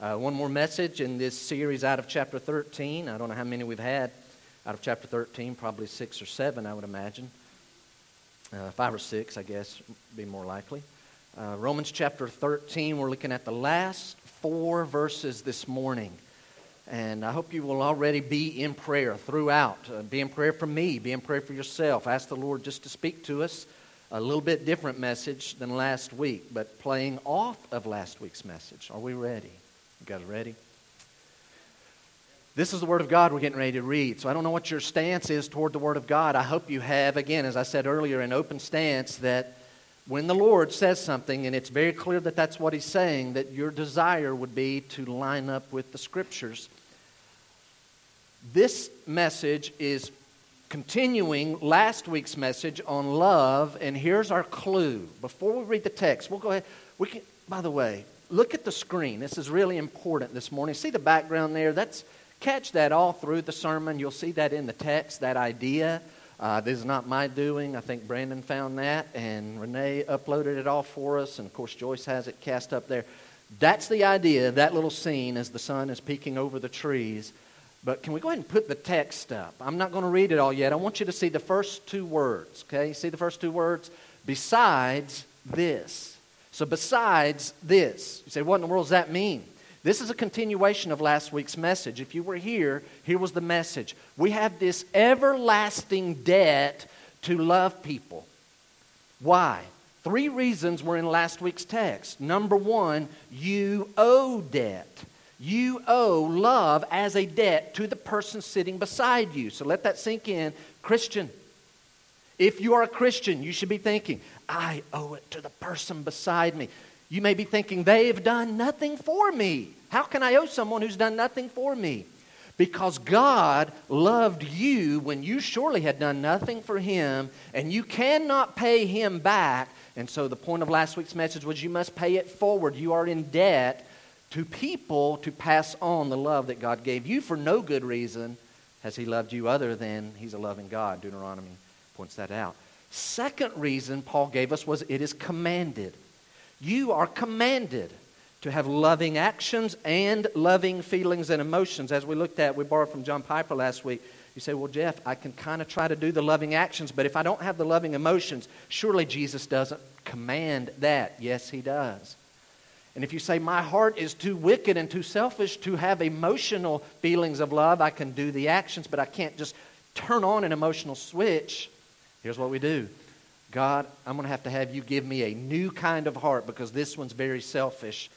Uh, one more message in this series out of chapter 13. I don't know how many we've had out of chapter 13, probably six or seven, I would imagine. Uh, five or six, I guess, be more likely. Uh, Romans chapter 13, we're looking at the last four verses this morning. And I hope you will already be in prayer throughout. Uh, be in prayer for me, be in prayer for yourself. Ask the Lord just to speak to us. A little bit different message than last week, but playing off of last week's message. Are we ready? You guys ready? This is the Word of God we're getting ready to read. So I don't know what your stance is toward the Word of God. I hope you have, again, as I said earlier, an open stance that when the Lord says something, and it's very clear that that's what He's saying, that your desire would be to line up with the Scriptures. This message is continuing last week's message on love, and here's our clue. Before we read the text, we'll go ahead. We can, by the way, look at the screen. This is really important this morning. See the background there? That's catch that all through the sermon. You'll see that in the text, that idea. Uh, this is not my doing. I think Brandon found that, and Renee uploaded it all for us, and of course Joyce has it cast up there. That's the idea, that little scene as the sun is peeking over the trees. But can we go ahead and put the text up? I'm not going to read it all yet. I want you to see the first two words, okay? See the first two words? Besides this. So, besides this. You say, what in the world does that mean? This is a continuation of last week's message. If you were here, here was the message. We have this everlasting debt to love people. Why? Three reasons were in last week's text. Number one, you owe debt. You owe love as a debt to the person sitting beside you. So let that sink in. Christian, if you are a Christian, you should be thinking, I owe it to the person beside me. You may be thinking, they've done nothing for me. How can I owe someone who's done nothing for me? Because God loved you when you surely had done nothing for Him, and you cannot pay Him back. And so the point of last week's message was you must pay it forward. You are in debt to people to pass on the love that God gave you for no good reason has He loved you other than He's a loving God. Deuteronomy points that out. Second reason Paul gave us was it is commanded. You are commanded to have loving actions and loving feelings and emotions. As we looked at, we borrowed from John Piper last week. You say, Well, Jeff, I can kind of try to do the loving actions, but if I don't have the loving emotions, surely Jesus doesn't command that. Yes, He does. And if you say, My heart is too wicked and too selfish to have emotional feelings of love, I can do the actions, but I can't just turn on an emotional switch. Here's what we do God, I'm going to have to have you give me a new kind of heart because this one's very selfish.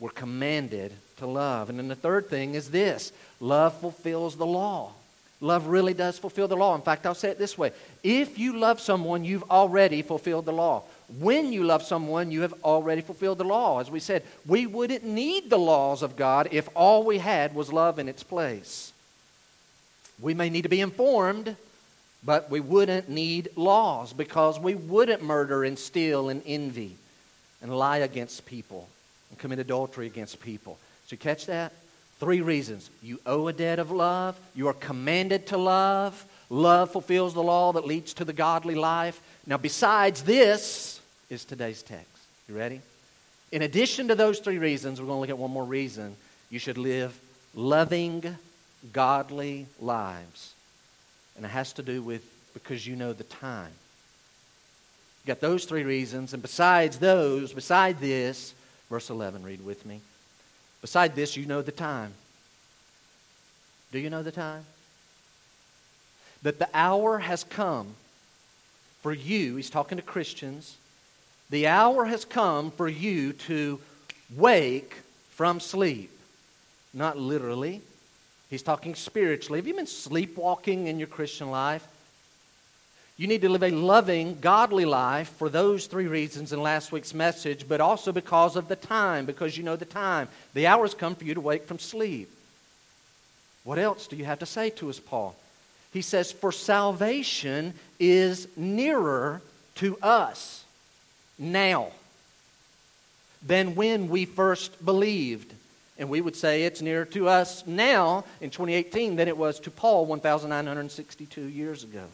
We're commanded to love. And then the third thing is this love fulfills the law. Love really does fulfill the law. In fact, I'll say it this way if you love someone, you've already fulfilled the law. When you love someone, you have already fulfilled the law. As we said, we wouldn't need the laws of God if all we had was love in its place. We may need to be informed, but we wouldn't need laws because we wouldn't murder and steal and envy and lie against people and commit adultery against people. So, you catch that? Three reasons. You owe a debt of love, you are commanded to love. Love fulfills the law that leads to the godly life. Now, besides this is today's text. You ready? In addition to those three reasons, we're going to look at one more reason. You should live loving, godly lives. And it has to do with because you know the time. You got those three reasons, and besides those, beside this, verse 11, read with me. Beside this, you know the time. Do you know the time? That the hour has come for you, he's talking to Christians, the hour has come for you to wake from sleep. Not literally, He's talking spiritually. Have you been sleepwalking in your Christian life? You need to live a loving, godly life for those three reasons in last week's message, but also because of the time, because you know the time. The hour has come for you to wake from sleep. What else do you have to say to us, Paul? He says, For salvation is nearer to us now than when we first believed. And we would say it's nearer to us now in 2018 than it was to Paul 1,962 years ago.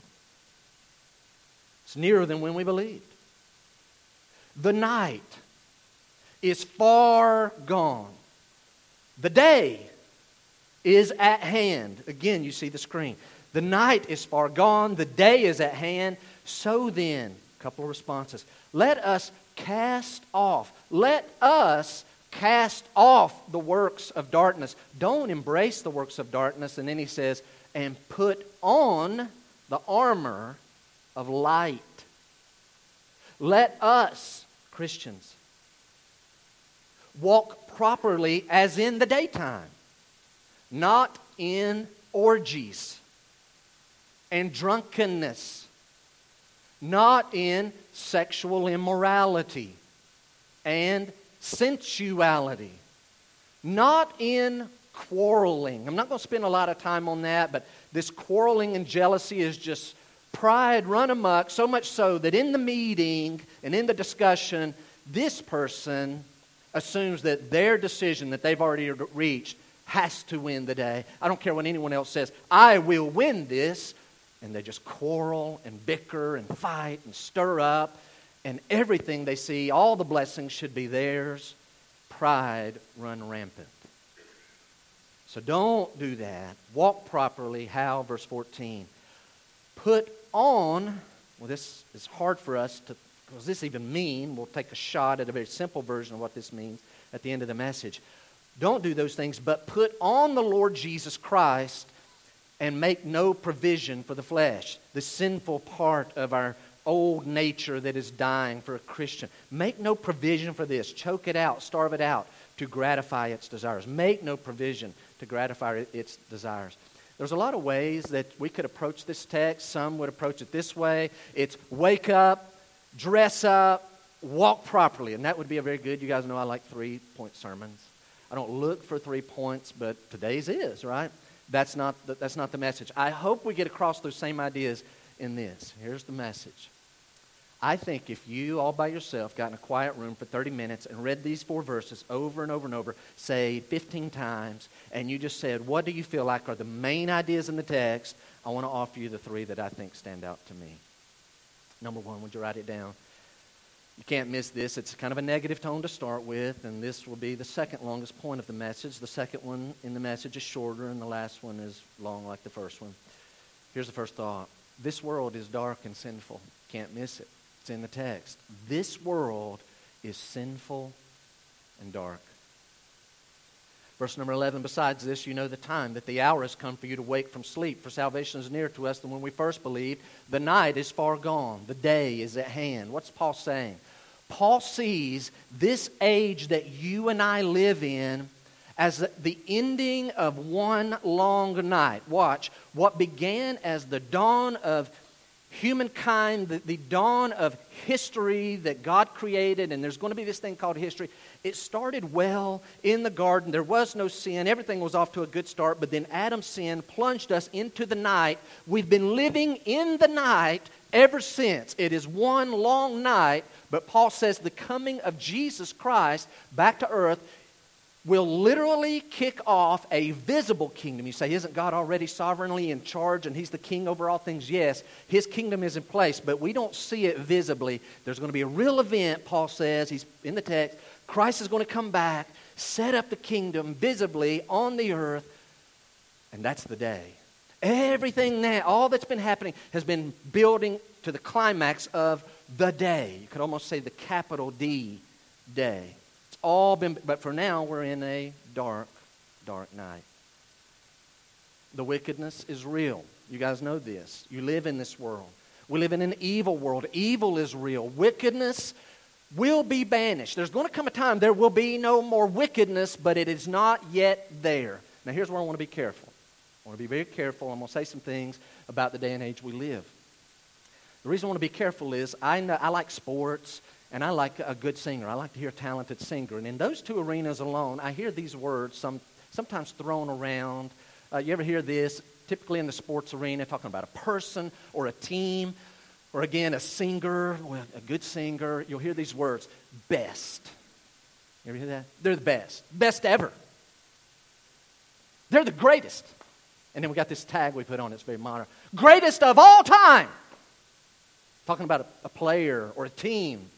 It's nearer than when we believed. The night is far gone. The day is at hand. Again, you see the screen. The night is far gone, the day is at hand. So then, couple of responses. Let us cast off. Let us cast off the works of darkness. Don't embrace the works of darkness. And then he says, and put on the armor of light. Let us, Christians, walk properly as in the daytime, not in orgies and drunkenness, not in sexual immorality and sensuality, not in quarreling. I'm not going to spend a lot of time on that, but this quarreling and jealousy is just pride run amok, so much so that in the meeting and in the discussion, this person assumes that their decision that they've already reached has to win the day. I don't care what anyone else says. I will win this. And they just quarrel and bicker and fight and stir up. And everything they see, all the blessings should be theirs. Pride run rampant. So don't do that. Walk properly. How? Verse 14. Put on, well, this is hard for us to, what does this even mean? We'll take a shot at a very simple version of what this means at the end of the message. Don't do those things, but put on the Lord Jesus Christ and make no provision for the flesh, the sinful part of our old nature that is dying for a Christian. Make no provision for this. Choke it out, starve it out to gratify its desires. Make no provision to gratify its desires. There's a lot of ways that we could approach this text. Some would approach it this way it's wake up, dress up, walk properly. And that would be a very good, you guys know I like three point sermons. I don't look for three points, but today's is, right? That's not the, that's not the message. I hope we get across those same ideas in this. Here's the message I think if you all by yourself got in a quiet room for 30 minutes and read these four verses over and over and over, say 15 times, and you just said, What do you feel like are the main ideas in the text? I want to offer you the three that I think stand out to me. Number one, would you write it down? You can't miss this. It's kind of a negative tone to start with, and this will be the second longest point of the message. The second one in the message is shorter, and the last one is long like the first one. Here's the first thought This world is dark and sinful. Can't miss it. It's in the text. This world is sinful and dark. Verse number 11, besides this, you know the time, that the hour has come for you to wake from sleep, for salvation is nearer to us than when we first believed. The night is far gone, the day is at hand. What's Paul saying? Paul sees this age that you and I live in as the ending of one long night. Watch, what began as the dawn of humankind, the, the dawn of history that God created, and there's going to be this thing called history. It started well in the garden. There was no sin. Everything was off to a good start. But then Adam's sin plunged us into the night. We've been living in the night ever since. It is one long night. But Paul says the coming of Jesus Christ back to earth will literally kick off a visible kingdom. You say, isn't God already sovereignly in charge and He's the king over all things? Yes, His kingdom is in place, but we don't see it visibly. There's going to be a real event, Paul says, he's in the text. Christ is going to come back, set up the kingdom visibly on the earth, and that's the day. Everything that, all that's been happening, has been building to the climax of the day. You could almost say the capital D day all been, but for now, we're in a dark, dark night. The wickedness is real. You guys know this. You live in this world. We live in an evil world. Evil is real. Wickedness will be banished. There's going to come a time there will be no more wickedness, but it is not yet there. Now, here's where I want to be careful. I want to be very careful. I'm going to say some things about the day and age we live. The reason I want to be careful is I, know, I like sports and I like a good singer. I like to hear a talented singer. And in those two arenas alone, I hear these words some, sometimes thrown around. Uh, you ever hear this? Typically in the sports arena, talking about a person or a team, or again, a singer, a good singer. You'll hear these words best. You ever hear that? They're the best. Best ever. They're the greatest. And then we got this tag we put on, it's very modern. Greatest of all time. Talking about a, a player or a team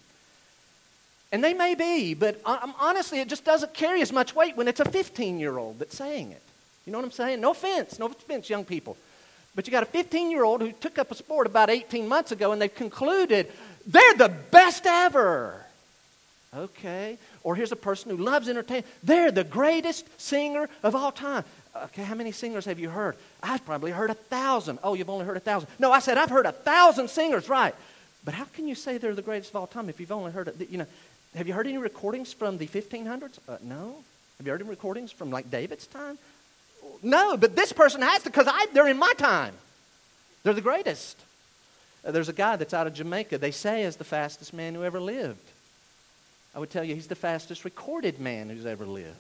And they may be, but honestly, it just doesn't carry as much weight when it's a 15 year old that's saying it. You know what I'm saying? No offense, no offense, young people. But you got a 15 year old who took up a sport about 18 months ago and they've concluded they're the best ever. Okay. Or here's a person who loves entertainment. They're the greatest singer of all time. Okay, how many singers have you heard? I've probably heard a thousand. Oh, you've only heard a thousand. No, I said I've heard a thousand singers, right. But how can you say they're the greatest of all time if you've only heard it? You know, have you heard any recordings from the 1500s? Uh, no. Have you heard any recordings from like David's time? No, but this person has to because they're in my time. They're the greatest. Uh, there's a guy that's out of Jamaica. They say is the fastest man who ever lived. I would tell you he's the fastest recorded man who's ever lived.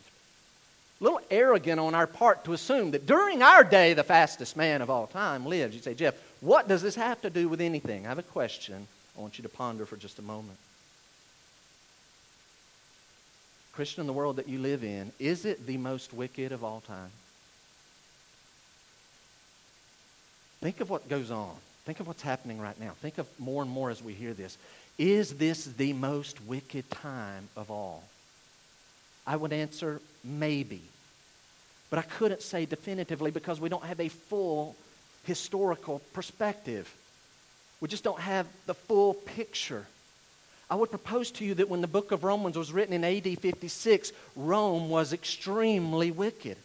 A little arrogant on our part to assume that during our day the fastest man of all time lives. You say, Jeff, what does this have to do with anything? I have a question I want you to ponder for just a moment. Christian, in the world that you live in, is it the most wicked of all time? Think of what goes on. Think of what's happening right now. Think of more and more as we hear this. Is this the most wicked time of all? I would answer maybe. But I couldn't say definitively because we don't have a full historical perspective. We just don't have the full picture. I would propose to you that when the book of Romans was written in AD 56, Rome was extremely wicked.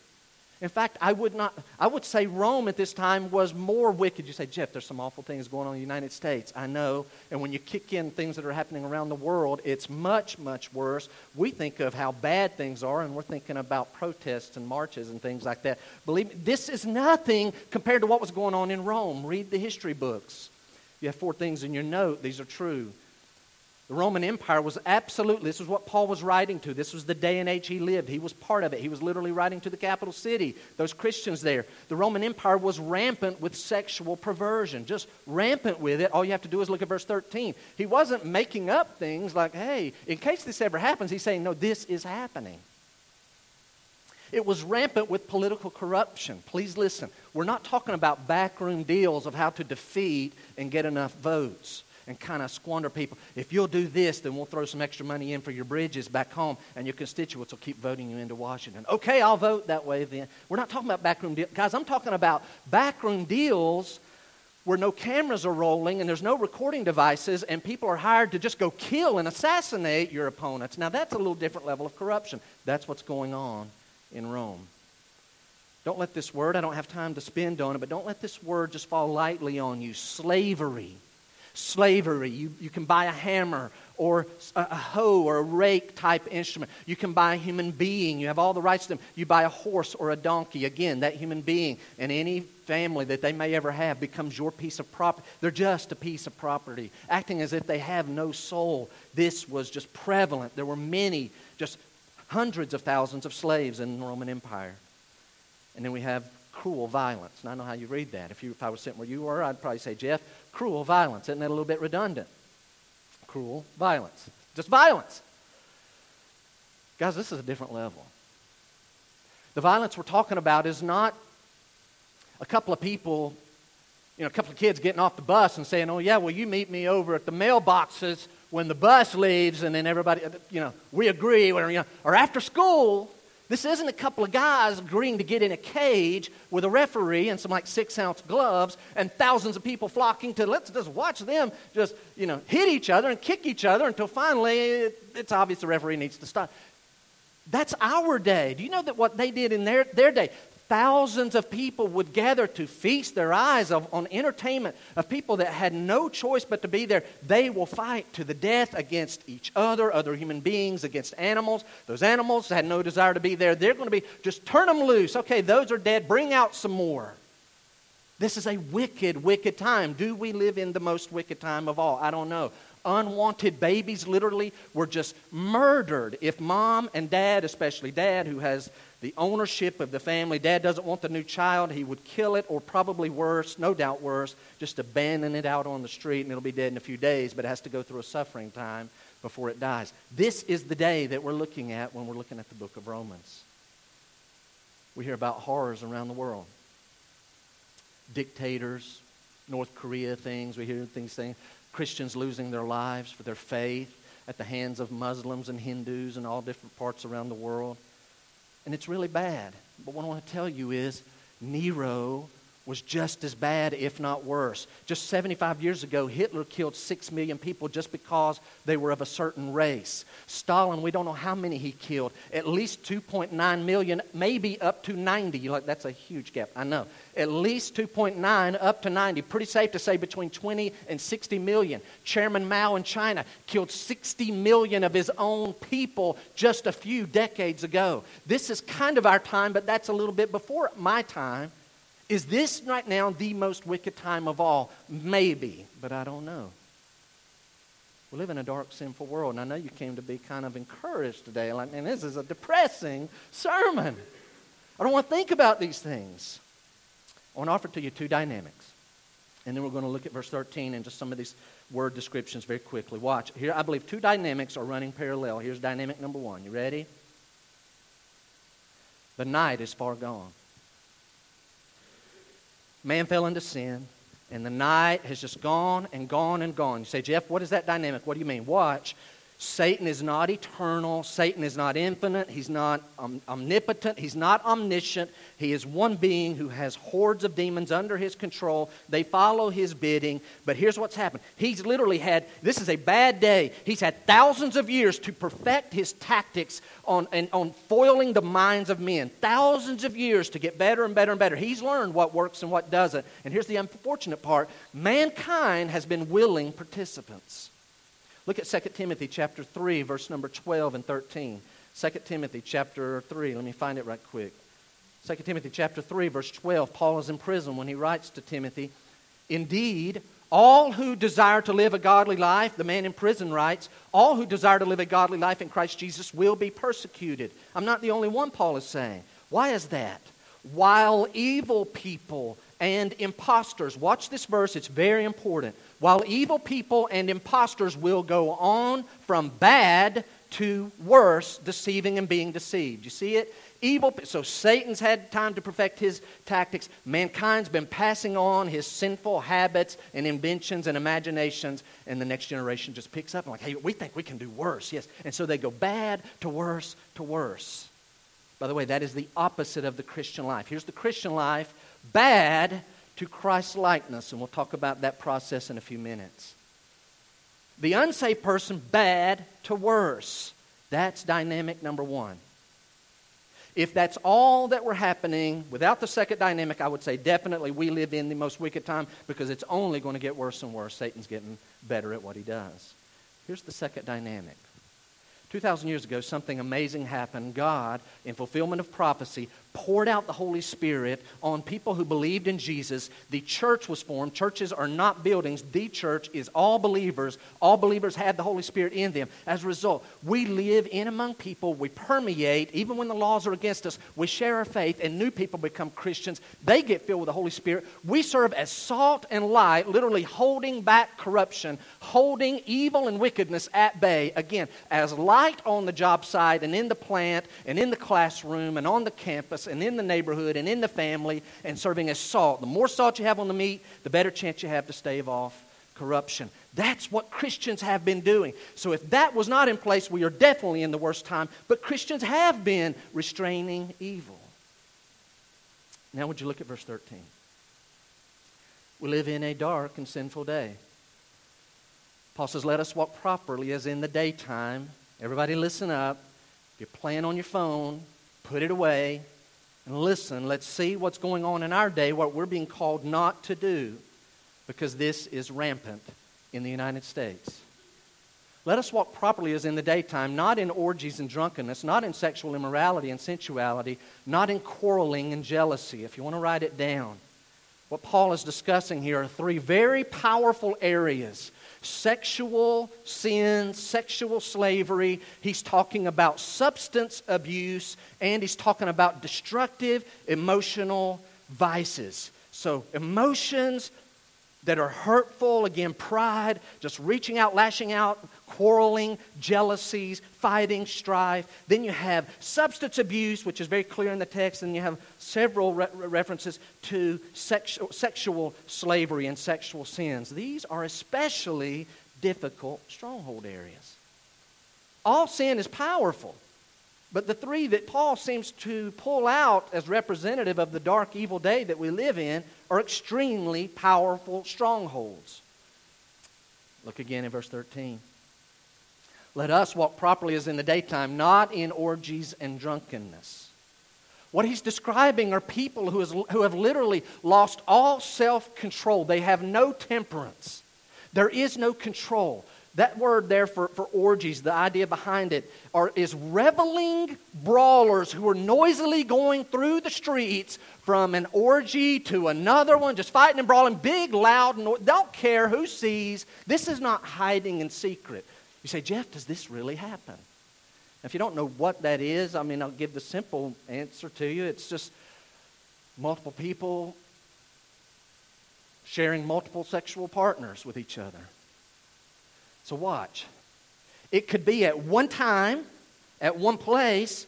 In fact, I would not I would say Rome at this time was more wicked. You say, Jeff, there's some awful things going on in the United States. I know. And when you kick in things that are happening around the world, it's much, much worse. We think of how bad things are, and we're thinking about protests and marches and things like that. Believe me, this is nothing compared to what was going on in Rome. Read the history books. You have four things in your note. These are true. The Roman Empire was absolutely, this is what Paul was writing to. This was the day and age he lived. He was part of it. He was literally writing to the capital city, those Christians there. The Roman Empire was rampant with sexual perversion, just rampant with it. All you have to do is look at verse 13. He wasn't making up things like, hey, in case this ever happens, he's saying, no, this is happening. It was rampant with political corruption. Please listen. We're not talking about backroom deals of how to defeat and get enough votes and kind of squander people. If you'll do this, then we'll throw some extra money in for your bridges back home, and your constituents will keep voting you into Washington. Okay, I'll vote that way then. We're not talking about backroom deals. Guys, I'm talking about backroom deals where no cameras are rolling and there's no recording devices, and people are hired to just go kill and assassinate your opponents. Now, that's a little different level of corruption. That's what's going on in Rome. Don't let this word, I don't have time to spend on it, but don't let this word just fall lightly on you. Slavery slavery. You, you can buy a hammer or a, a hoe or a rake type instrument. You can buy a human being. You have all the rights to them. You buy a horse or a donkey. Again, that human being and any family that they may ever have becomes your piece of property. They're just a piece of property, acting as if they have no soul. This was just prevalent. There were many, just hundreds of thousands of slaves in the Roman Empire. And then we have cruel violence. And I know how you read that. If, you, if I was sitting where you were, I'd probably say, Jeff, cruel violence. Isn't that a little bit redundant? Cruel violence. Just violence. Guys, this is a different level. The violence we're talking about is not a couple of people, you know, a couple of kids getting off the bus and saying, oh, yeah, well, you meet me over at the mailboxes when the bus leaves, and then everybody, you know, we agree, or, you know, or after school, this isn't a couple of guys agreeing to get in a cage with a referee and some like six ounce gloves and thousands of people flocking to let's just watch them just, you know, hit each other and kick each other until finally it's obvious the referee needs to stop. That's our day. Do you know that what they did in their, their day? Thousands of people would gather to feast their eyes of, on entertainment of people that had no choice but to be there. They will fight to the death against each other, other human beings, against animals. Those animals had no desire to be there. They're going to be, just turn them loose. Okay, those are dead. Bring out some more. This is a wicked, wicked time. Do we live in the most wicked time of all? I don't know. Unwanted babies literally were just murdered. If mom and dad, especially dad, who has the ownership of the family. Dad doesn't want the new child. He would kill it, or probably worse, no doubt worse, just abandon it out on the street and it'll be dead in a few days, but it has to go through a suffering time before it dies. This is the day that we're looking at when we're looking at the book of Romans. We hear about horrors around the world dictators, North Korea things, we hear things saying Christians losing their lives for their faith at the hands of Muslims and Hindus and all different parts around the world. And it's really bad. But what I want to tell you is Nero was just as bad, if not worse. Just 75 years ago, Hitler killed 6 million people just because they were of a certain race. Stalin, we don't know how many he killed, at least 2.9 million, maybe up to 90. You're like, that's a huge gap. I know. At least 2.9 up to 90. Pretty safe to say between 20 and 60 million. Chairman Mao in China killed 60 million of his own people just a few decades ago. This is kind of our time, but that's a little bit before my time. Is this right now the most wicked time of all? Maybe, but I don't know. We live in a dark, sinful world, and I know you came to be kind of encouraged today. Like, man, this is a depressing sermon. I don't want to think about these things. I want to offer to you two dynamics. And then we're going to look at verse 13 and just some of these word descriptions very quickly. Watch. Here, I believe two dynamics are running parallel. Here's dynamic number one. You ready? The night is far gone. Man fell into sin, and the night has just gone and gone and gone. You say, Jeff, what is that dynamic? What do you mean? Watch. Satan is not eternal. Satan is not infinite. He's not um, omnipotent. He's not omniscient. He is one being who has hordes of demons under his control. They follow his bidding. But here's what's happened. He's literally had, this is a bad day. He's had thousands of years to perfect his tactics on, and, on foiling the minds of men. Thousands of years to get better and better and better. He's learned what works and what doesn't. And here's the unfortunate part mankind has been willing participants. Look at 2 Timothy chapter 3, verse number 12 and 13. 2 Timothy chapter 3, let me find it right quick. 2 Timothy chapter 3, verse 12. Paul is in prison when he writes to Timothy, Indeed, all who desire to live a godly life, the man in prison writes, all who desire to live a godly life in Christ Jesus will be persecuted. I'm not the only one, Paul is saying. Why is that? While evil people and impostors, watch this verse, it's very important while evil people and impostors will go on from bad to worse, deceiving and being deceived. You see it? Evil. So Satan's had time to perfect his tactics. Mankind's been passing on his sinful habits and inventions and imaginations, and the next generation just picks up and like, hey, we think we can do worse. Yes, and so they go bad to worse to worse. By the way, that is the opposite of the Christian life. Here's the Christian life: bad to Christ likeness, and we'll talk about that process in a few minutes. The unsaved person, bad to worse. That's dynamic number one. If that's all that were happening without the second dynamic, I would say definitely we live in the most wicked time because it's only going to get worse and worse. Satan's getting better at what he does. Here's the second dynamic 2,000 years ago, something amazing happened. God, in fulfillment of prophecy, poured out the Holy Spirit on people who believed in Jesus. The church was formed. Churches are not buildings. The church is all believers. All believers have the Holy Spirit in them. As a result, we live in among people. We permeate. Even when the laws are against us, we share our faith, and new people become Christians. They get filled with the Holy Spirit. We serve as salt and light, literally holding back corruption, holding evil and wickedness at bay. Again, as light on the job site and in the plant and in the classroom and on the campus and in the neighborhood and in the family and serving as salt. The more salt you have on the meat, the better chance you have to stave off corruption. That's what Christians have been doing. So if that was not in place, we are definitely in the worst time. But Christians have been restraining evil. Now, would you look at verse 13? We live in a dark and sinful day. Paul says, Let us walk properly as in the daytime. Everybody, listen up. If you're playing on your phone, put it away. And listen, let's see what's going on in our day, what we're being called not to do, because this is rampant in the United States. Let us walk properly as in the daytime, not in orgies and drunkenness, not in sexual immorality and sensuality, not in quarreling and jealousy. If you want to write it down, what Paul is discussing here are three very powerful areas sexual sin, sexual slavery. He's talking about substance abuse, and he's talking about destructive emotional vices. So, emotions that are hurtful, again, pride, just reaching out, lashing out, quarreling, jealousies, fighting, strife. Then you have substance abuse, which is very clear in the text, and you have several re- references to sexual, sexual slavery and sexual sins. These are especially difficult stronghold areas. All sin is powerful. But the three that Paul seems to pull out as representative of the dark, evil day that we live in are extremely powerful strongholds. Look again in verse 13. Let us walk properly as in the daytime, not in orgies and drunkenness. What he's describing are people who, who have literally lost all self control. They have no temperance. There is no control. That word there for, for orgies, the idea behind it, are, is reveling brawlers who are noisily going through the streets from an orgy to another one, just fighting and brawling, big, loud, and don't care who sees. This is not hiding in secret. You say, Jeff, does this really happen? If you don't know what that is, I mean, I'll give the simple answer to you. It's just multiple people sharing multiple sexual partners with each other. So watch. It could be at one time, at one place,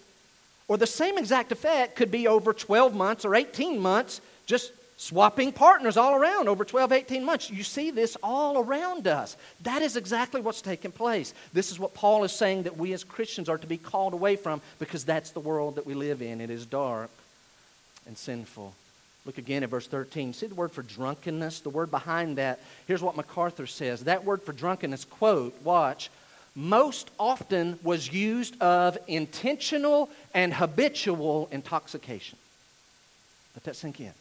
or the same exact effect could be over 12 months or 18 months, just swapping partners all around over 12, 18 months. You see this all around us. That is exactly what's taking place. This is what Paul is saying that we as Christians are to be called away from because that's the world that we live in. It is dark and sinful. Look again at verse 13. See the word for drunkenness? The word behind that. Here's what MacArthur says. That word for drunkenness, quote, watch, most often was used of intentional and habitual intoxication. Let that sink in.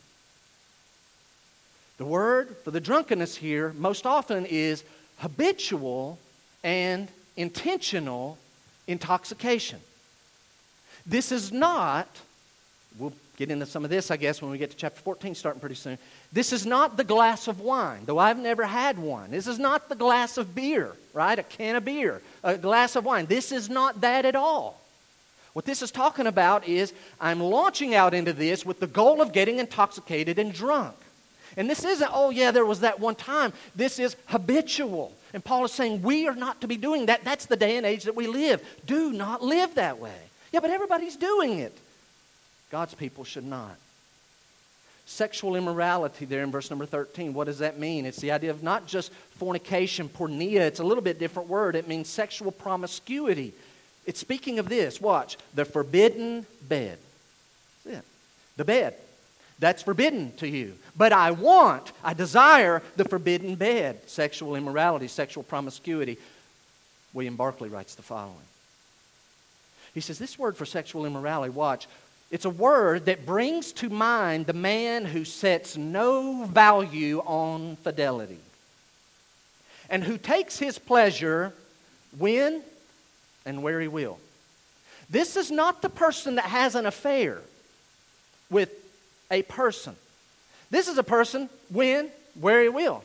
The word for the drunkenness here most often is habitual and intentional intoxication. This is not, we'll get into some of this, I guess, when we get to chapter 14, starting pretty soon. This is not the glass of wine, though I've never had one. This is not the glass of beer, right? A can of beer, a glass of wine. This is not that at all. What this is talking about is I'm launching out into this with the goal of getting intoxicated and drunk. And this isn't, oh, yeah, there was that one time. This is habitual. And Paul is saying we are not to be doing that. That's the day and age that we live. Do not live that way. Yeah, but everybody's doing it. God's people should not. Sexual immorality, there in verse number 13, what does that mean? It's the idea of not just fornication, porneia, it's a little bit different word. It means sexual promiscuity. It's speaking of this, watch, the forbidden bed. That's it. The bed. That's forbidden to you. But I want, I desire the forbidden bed, sexual immorality, sexual promiscuity. William Barclay writes the following. He says, This word for sexual immorality, watch, it's a word that brings to mind the man who sets no value on fidelity and who takes his pleasure when and where he will. This is not the person that has an affair with a person. This is a person when, where he will.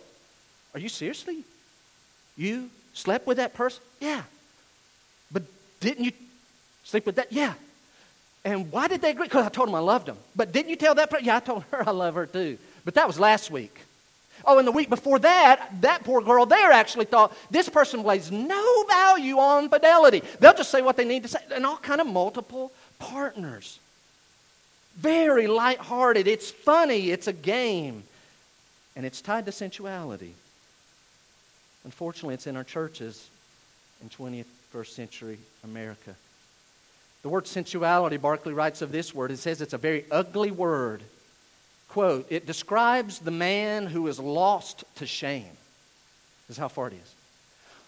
Are you seriously? You slept with that person? Yeah. But didn't you sleep with that? Yeah. And why did they agree? Because I told them I loved them. But didn't you tell that person? Yeah, I told her I love her too. But that was last week. Oh, and the week before that, that poor girl there actually thought this person lays no value on fidelity. They'll just say what they need to say, and all kind of multiple partners. Very lighthearted. It's funny. It's a game. And it's tied to sensuality. Unfortunately, it's in our churches in 21st century America. The word sensuality, Barclay writes of this word, it says it's a very ugly word. Quote, it describes the man who is lost to shame. Is how far it is.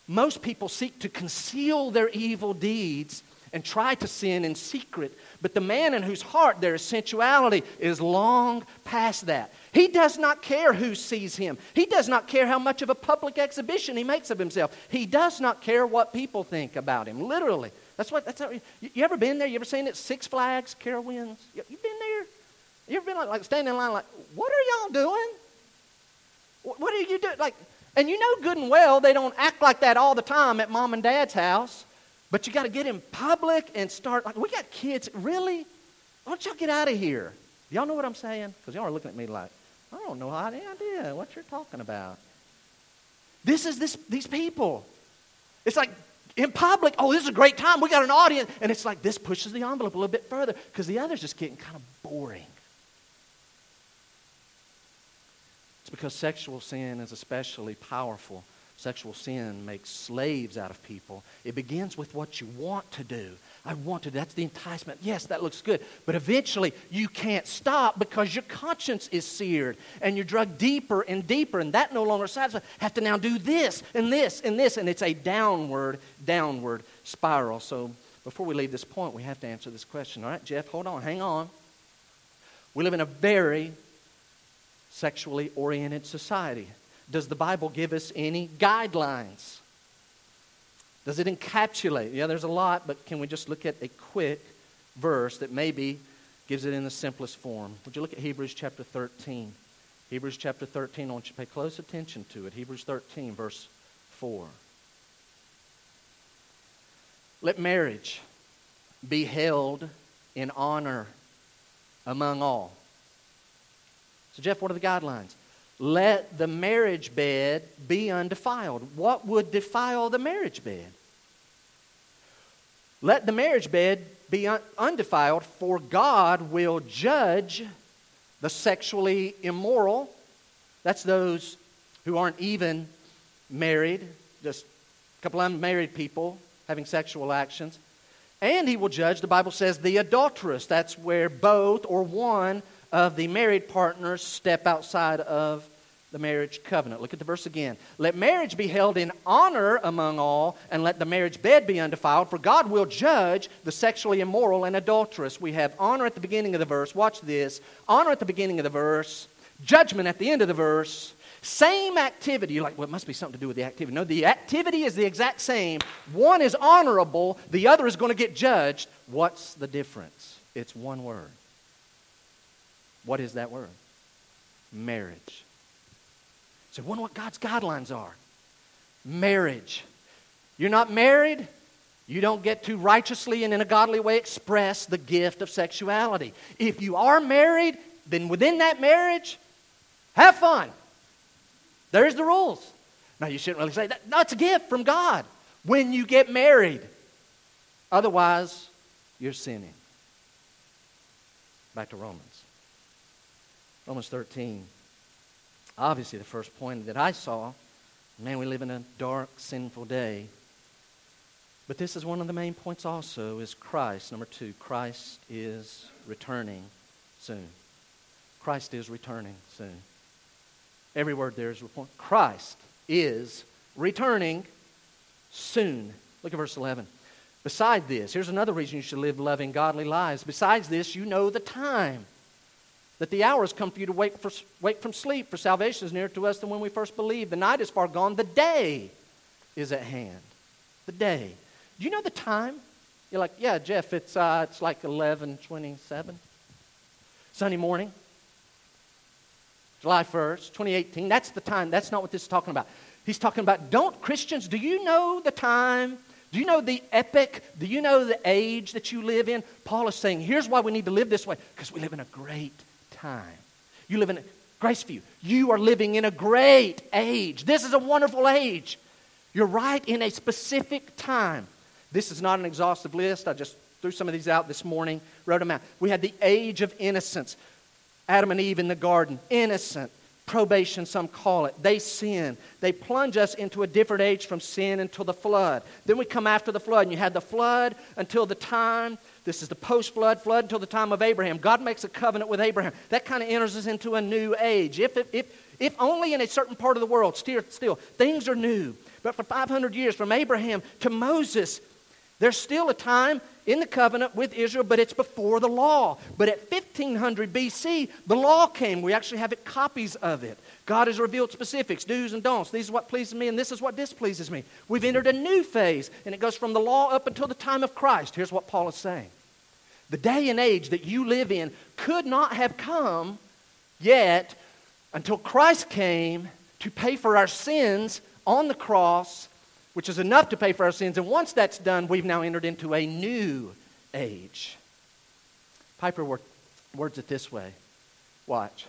Most people seek to conceal their evil deeds and try to sin in secret, but the man in whose heart there is sensuality is long past that. He does not care who sees him. He does not care how much of a public exhibition he makes of himself. He does not care what people think about him. Literally. That's what, that's how, you, you ever been there? You ever seen it? Six Flags, Carowinds? You, you been there? You ever been like, like standing in line like, what are y'all doing? What, what are you doing? Like, and you know good and well they don't act like that all the time at mom and dad's house. But you got to get in public and start. Like, we got kids. Really? Why don't y'all get out of here? Y'all know what I'm saying? Because y'all are looking at me like, I don't know any idea what you're talking about. This is this, these people. It's like in public, oh, this is a great time. We got an audience. And it's like this pushes the envelope a little bit further because the other's just getting kind of boring. It's because sexual sin is especially powerful. Sexual sin makes slaves out of people. It begins with what you want to do. I want to. That's the enticement. Yes, that looks good. But eventually, you can't stop because your conscience is seared and you're drugged deeper and deeper, and that no longer satisfies. Have to now do this and this and this, and it's a downward, downward spiral. So, before we leave this point, we have to answer this question. All right, Jeff, hold on, hang on. We live in a very sexually oriented society. Does the Bible give us any guidelines? Does it encapsulate? Yeah, there's a lot, but can we just look at a quick verse that maybe gives it in the simplest form? Would you look at Hebrews chapter 13? Hebrews chapter 13, I want you to pay close attention to it. Hebrews 13, verse 4. Let marriage be held in honor among all. So, Jeff, what are the guidelines? Let the marriage bed be undefiled. What would defile the marriage bed? Let the marriage bed be undefiled, for God will judge the sexually immoral. That's those who aren't even married, just a couple unmarried people having sexual actions. And he will judge, the Bible says, the adulteress. That's where both or one of the married partners step outside of the marriage covenant. Look at the verse again. Let marriage be held in honor among all, and let the marriage bed be undefiled, for God will judge the sexually immoral and adulterous. We have honor at the beginning of the verse. Watch this. Honor at the beginning of the verse, judgment at the end of the verse. Same activity. You're like, well, it must be something to do with the activity. No, the activity is the exact same. One is honorable, the other is going to get judged. What's the difference? It's one word. What is that word? Marriage. Wonder what God's guidelines are. Marriage. You're not married, you don't get to righteously and in a godly way express the gift of sexuality. If you are married, then within that marriage, have fun. There's the rules. Now, you shouldn't really say that. No, it's a gift from God when you get married. Otherwise, you're sinning. Back to Romans. Romans 13. Obviously, the first point that I saw man, we live in a dark, sinful day. But this is one of the main points also is Christ. Number two, Christ is returning soon. Christ is returning soon. Every word there is point. Christ is returning soon. Look at verse 11. Beside this, here's another reason you should live loving, godly lives. Besides this, you know the time that the hour has come for you to wake, for, wake from sleep, for salvation is nearer to us than when we first believed. The night is far gone, the day is at hand. The day. Do you know the time? You're like, yeah, Jeff, it's, uh, it's like 1127. Sunday morning. July 1st, 2018. That's the time. That's not what this is talking about. He's talking about, don't Christians, do you know the time? Do you know the epic? Do you know the age that you live in? Paul is saying, here's why we need to live this way because we live in a great time. You live in a, Graceview, you are living in a great age. This is a wonderful age. You're right in a specific time. This is not an exhaustive list. I just threw some of these out this morning, wrote them out. We had the age of innocence. Adam and Eve in the garden, innocent. Probation, some call it. They sin. They plunge us into a different age from sin until the flood. Then we come after the flood, and you had the flood until the time this is the post flood flood until the time of Abraham. God makes a covenant with Abraham. That kind of enters us into a new age. If, if, if only in a certain part of the world, still, still, things are new. But for 500 years, from Abraham to Moses, there's still a time in the covenant with Israel, but it's before the law. But at 1500 BC, the law came. We actually have it, copies of it. God has revealed specifics, do's and don'ts. This is what pleases me, and this is what displeases me. We've entered a new phase, and it goes from the law up until the time of Christ. Here's what Paul is saying The day and age that you live in could not have come yet until Christ came to pay for our sins on the cross which is enough to pay for our sins. And once that's done, we've now entered into a new age. Piper words it this way. Watch.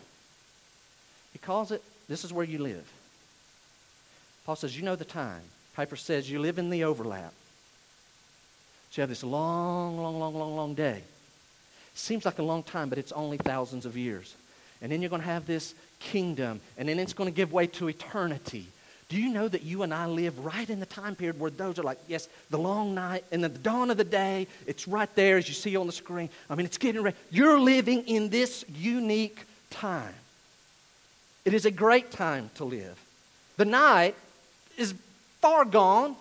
He calls it, this is where you live. Paul says, You know the time. Piper says, You live in the overlap. So you have this long, long, long, long, long day. Seems like a long time, but it's only thousands of years. And then you're going to have this kingdom, and then it's going to give way to eternity Do you know that you and I live right in the time period where those are like, yes, the long night and the dawn of the day? It's right there as you see on the screen. I mean, it's getting ready. You're living in this unique time. It is a great time to live. The night is far gone,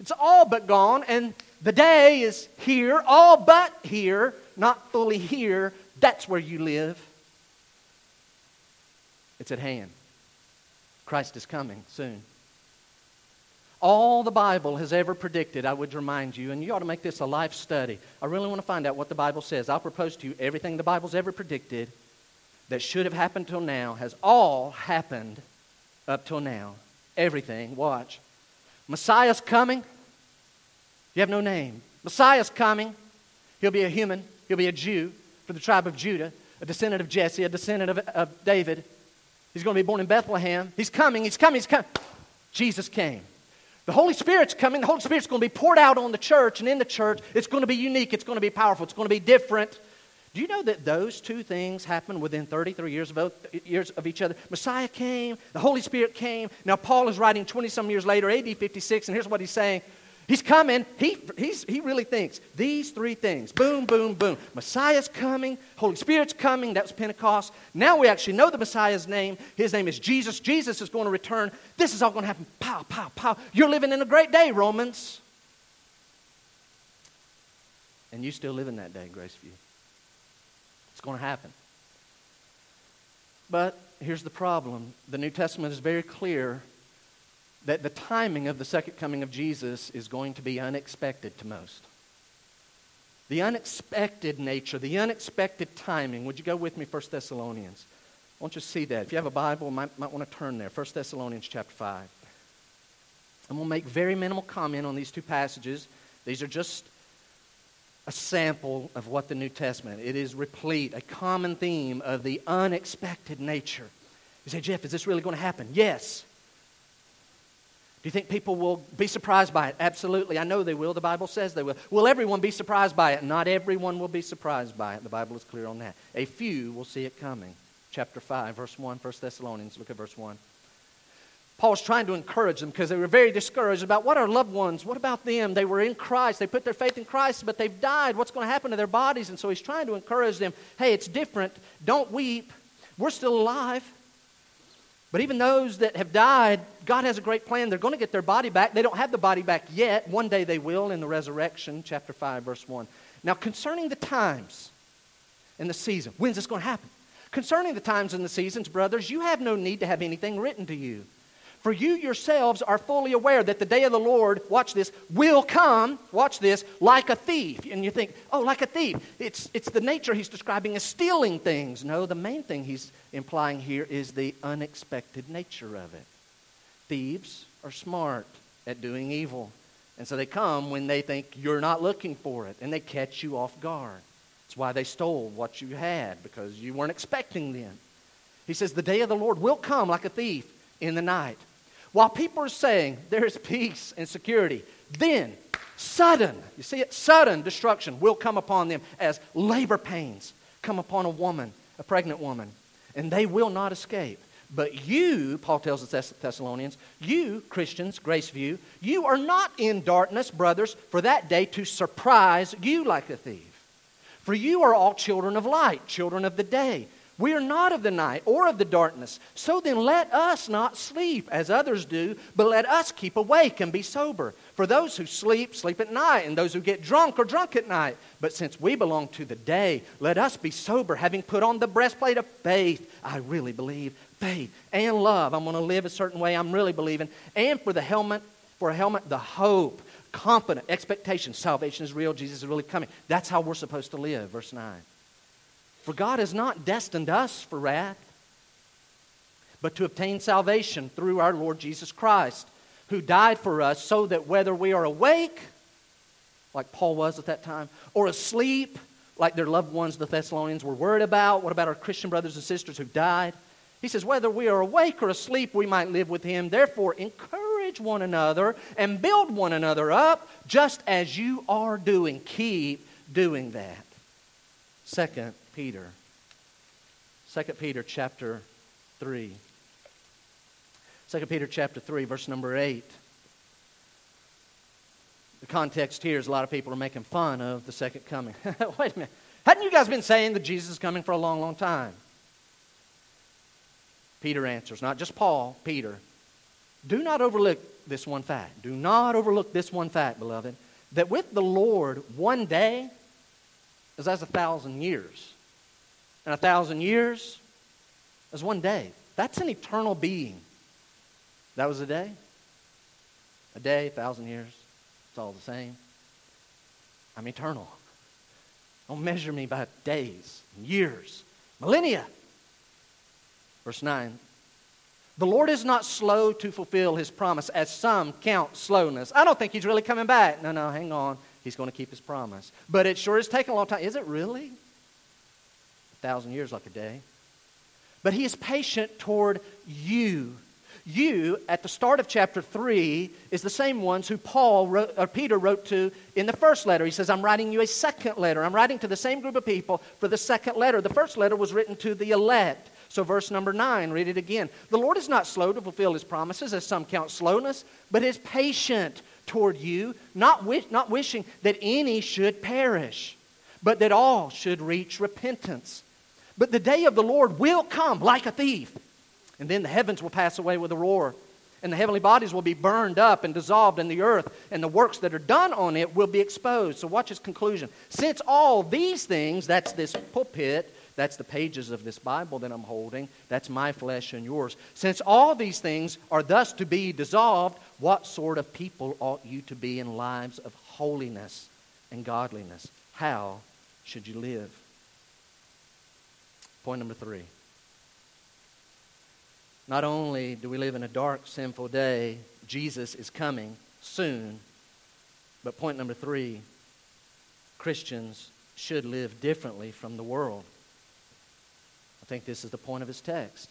it's all but gone, and the day is here, all but here, not fully here. That's where you live. It's at hand. Christ is coming soon. All the Bible has ever predicted, I would remind you, and you ought to make this a life study. I really want to find out what the Bible says. I'll propose to you everything the Bible's ever predicted that should have happened till now has all happened up till now. Everything. Watch. Messiah's coming. You have no name. Messiah's coming. He'll be a human. He'll be a Jew from the tribe of Judah, a descendant of Jesse, a descendant of, of David. He's going to be born in Bethlehem. He's coming. He's coming. He's coming. Jesus came. The Holy Spirit's coming. The Holy Spirit's going to be poured out on the church, and in the church, it's going to be unique. It's going to be powerful. It's going to be different. Do you know that those two things happened within 33 years of, years of each other? Messiah came, the Holy Spirit came. Now, Paul is writing 20 some years later, AD 56, and here's what he's saying. He's coming. He, he really thinks these three things boom, boom, boom. Messiah's coming. Holy Spirit's coming. That was Pentecost. Now we actually know the Messiah's name. His name is Jesus. Jesus is going to return. This is all going to happen. Pow, pow, pow. You're living in a great day, Romans. And you still live in that day, Graceview. It's going to happen. But here's the problem the New Testament is very clear that the timing of the second coming of Jesus is going to be unexpected to most. The unexpected nature, the unexpected timing. Would you go with me, 1 Thessalonians? I want you to see that. If you have a Bible, might, might want to turn there. 1 Thessalonians chapter 5. I'm going to make very minimal comment on these two passages. These are just a sample of what the New Testament. It is replete, a common theme of the unexpected nature. You say, Jeff, is this really going to happen? Yes. Do you think people will be surprised by it? Absolutely. I know they will. The Bible says they will. Will everyone be surprised by it? Not everyone will be surprised by it. The Bible is clear on that. A few will see it coming. Chapter 5, verse 1, 1 Thessalonians. Look at verse 1. Paul's trying to encourage them because they were very discouraged about what our loved ones, what about them? They were in Christ, they put their faith in Christ, but they've died. What's going to happen to their bodies? And so he's trying to encourage them hey, it's different. Don't weep. We're still alive. But even those that have died, God has a great plan. They're going to get their body back. They don't have the body back yet. One day they will in the resurrection, chapter 5, verse 1. Now, concerning the times and the season, when's this going to happen? Concerning the times and the seasons, brothers, you have no need to have anything written to you for you yourselves are fully aware that the day of the Lord, watch this, will come, watch this, like a thief. And you think, oh, like a thief. It's, it's the nature he's describing as stealing things. No, the main thing he's implying here is the unexpected nature of it. Thieves are smart at doing evil. And so they come when they think you're not looking for it, and they catch you off guard. That's why they stole what you had, because you weren't expecting them. He says, The day of the Lord will come like a thief in the night. While people are saying there is peace and security, then sudden, you see it, sudden destruction will come upon them as labor pains come upon a woman, a pregnant woman, and they will not escape. But you, Paul tells the Thessalonians, you, Christians, Graceview, you are not in darkness, brothers, for that day to surprise you like a thief. For you are all children of light, children of the day. We are not of the night or of the darkness. So then let us not sleep as others do, but let us keep awake and be sober. For those who sleep, sleep at night, and those who get drunk are drunk at night. But since we belong to the day, let us be sober, having put on the breastplate of faith. I really believe faith and love. I'm going to live a certain way. I'm really believing. And for the helmet, for a helmet, the hope, confident expectation. Salvation is real. Jesus is really coming. That's how we're supposed to live. Verse 9. For God has not destined us for wrath, but to obtain salvation through our Lord Jesus Christ, who died for us, so that whether we are awake, like Paul was at that time, or asleep, like their loved ones, the Thessalonians, were worried about, what about our Christian brothers and sisters who died? He says, whether we are awake or asleep, we might live with him. Therefore, encourage one another and build one another up, just as you are doing. Keep doing that. Second, Peter. 2 Peter chapter 3. 2 Peter chapter 3, verse number 8. The context here is a lot of people are making fun of the second coming. Wait a minute. Hadn't you guys been saying that Jesus is coming for a long, long time? Peter answers, not just Paul, Peter. Do not overlook this one fact. Do not overlook this one fact, beloved, that with the Lord, one day is as a thousand years. And a thousand years as one day. That's an eternal being. That was a day. A day, a thousand years. It's all the same. I'm eternal. Don't measure me by days, and years, millennia. Verse 9 The Lord is not slow to fulfill his promise, as some count slowness. I don't think he's really coming back. No, no, hang on. He's going to keep his promise. But it sure is taking a long time. Is it really? Thousand years like a day. But he is patient toward you you, at the start of chapter 3, is the same ones who Paul wrote, or Peter wrote to in the first letter. He says, I'm writing you a second letter. I'm writing to the same group of people for the second letter. The first letter was written to the elect. So, verse number 9, read it again. The Lord is not slow to fulfill his promises, as some count slowness, but is patient toward you, not, not wishing that any should perish, but that all should reach repentance. But the day of the Lord will come like a thief. And then the heavens will pass away with a roar, and the heavenly bodies will be burned up and dissolved in the earth, and the works that are done on it will be exposed. So, watch his conclusion. Since all these things, that's this pulpit, that's the pages of this Bible that I'm holding, that's my flesh and yours. Since all these things are thus to be dissolved, what sort of people ought you to be in lives of holiness and godliness? How should you live? Point number three. Not only do we live in a dark, sinful day, Jesus is coming soon. But point number three Christians should live differently from the world. I think this is the point of his text.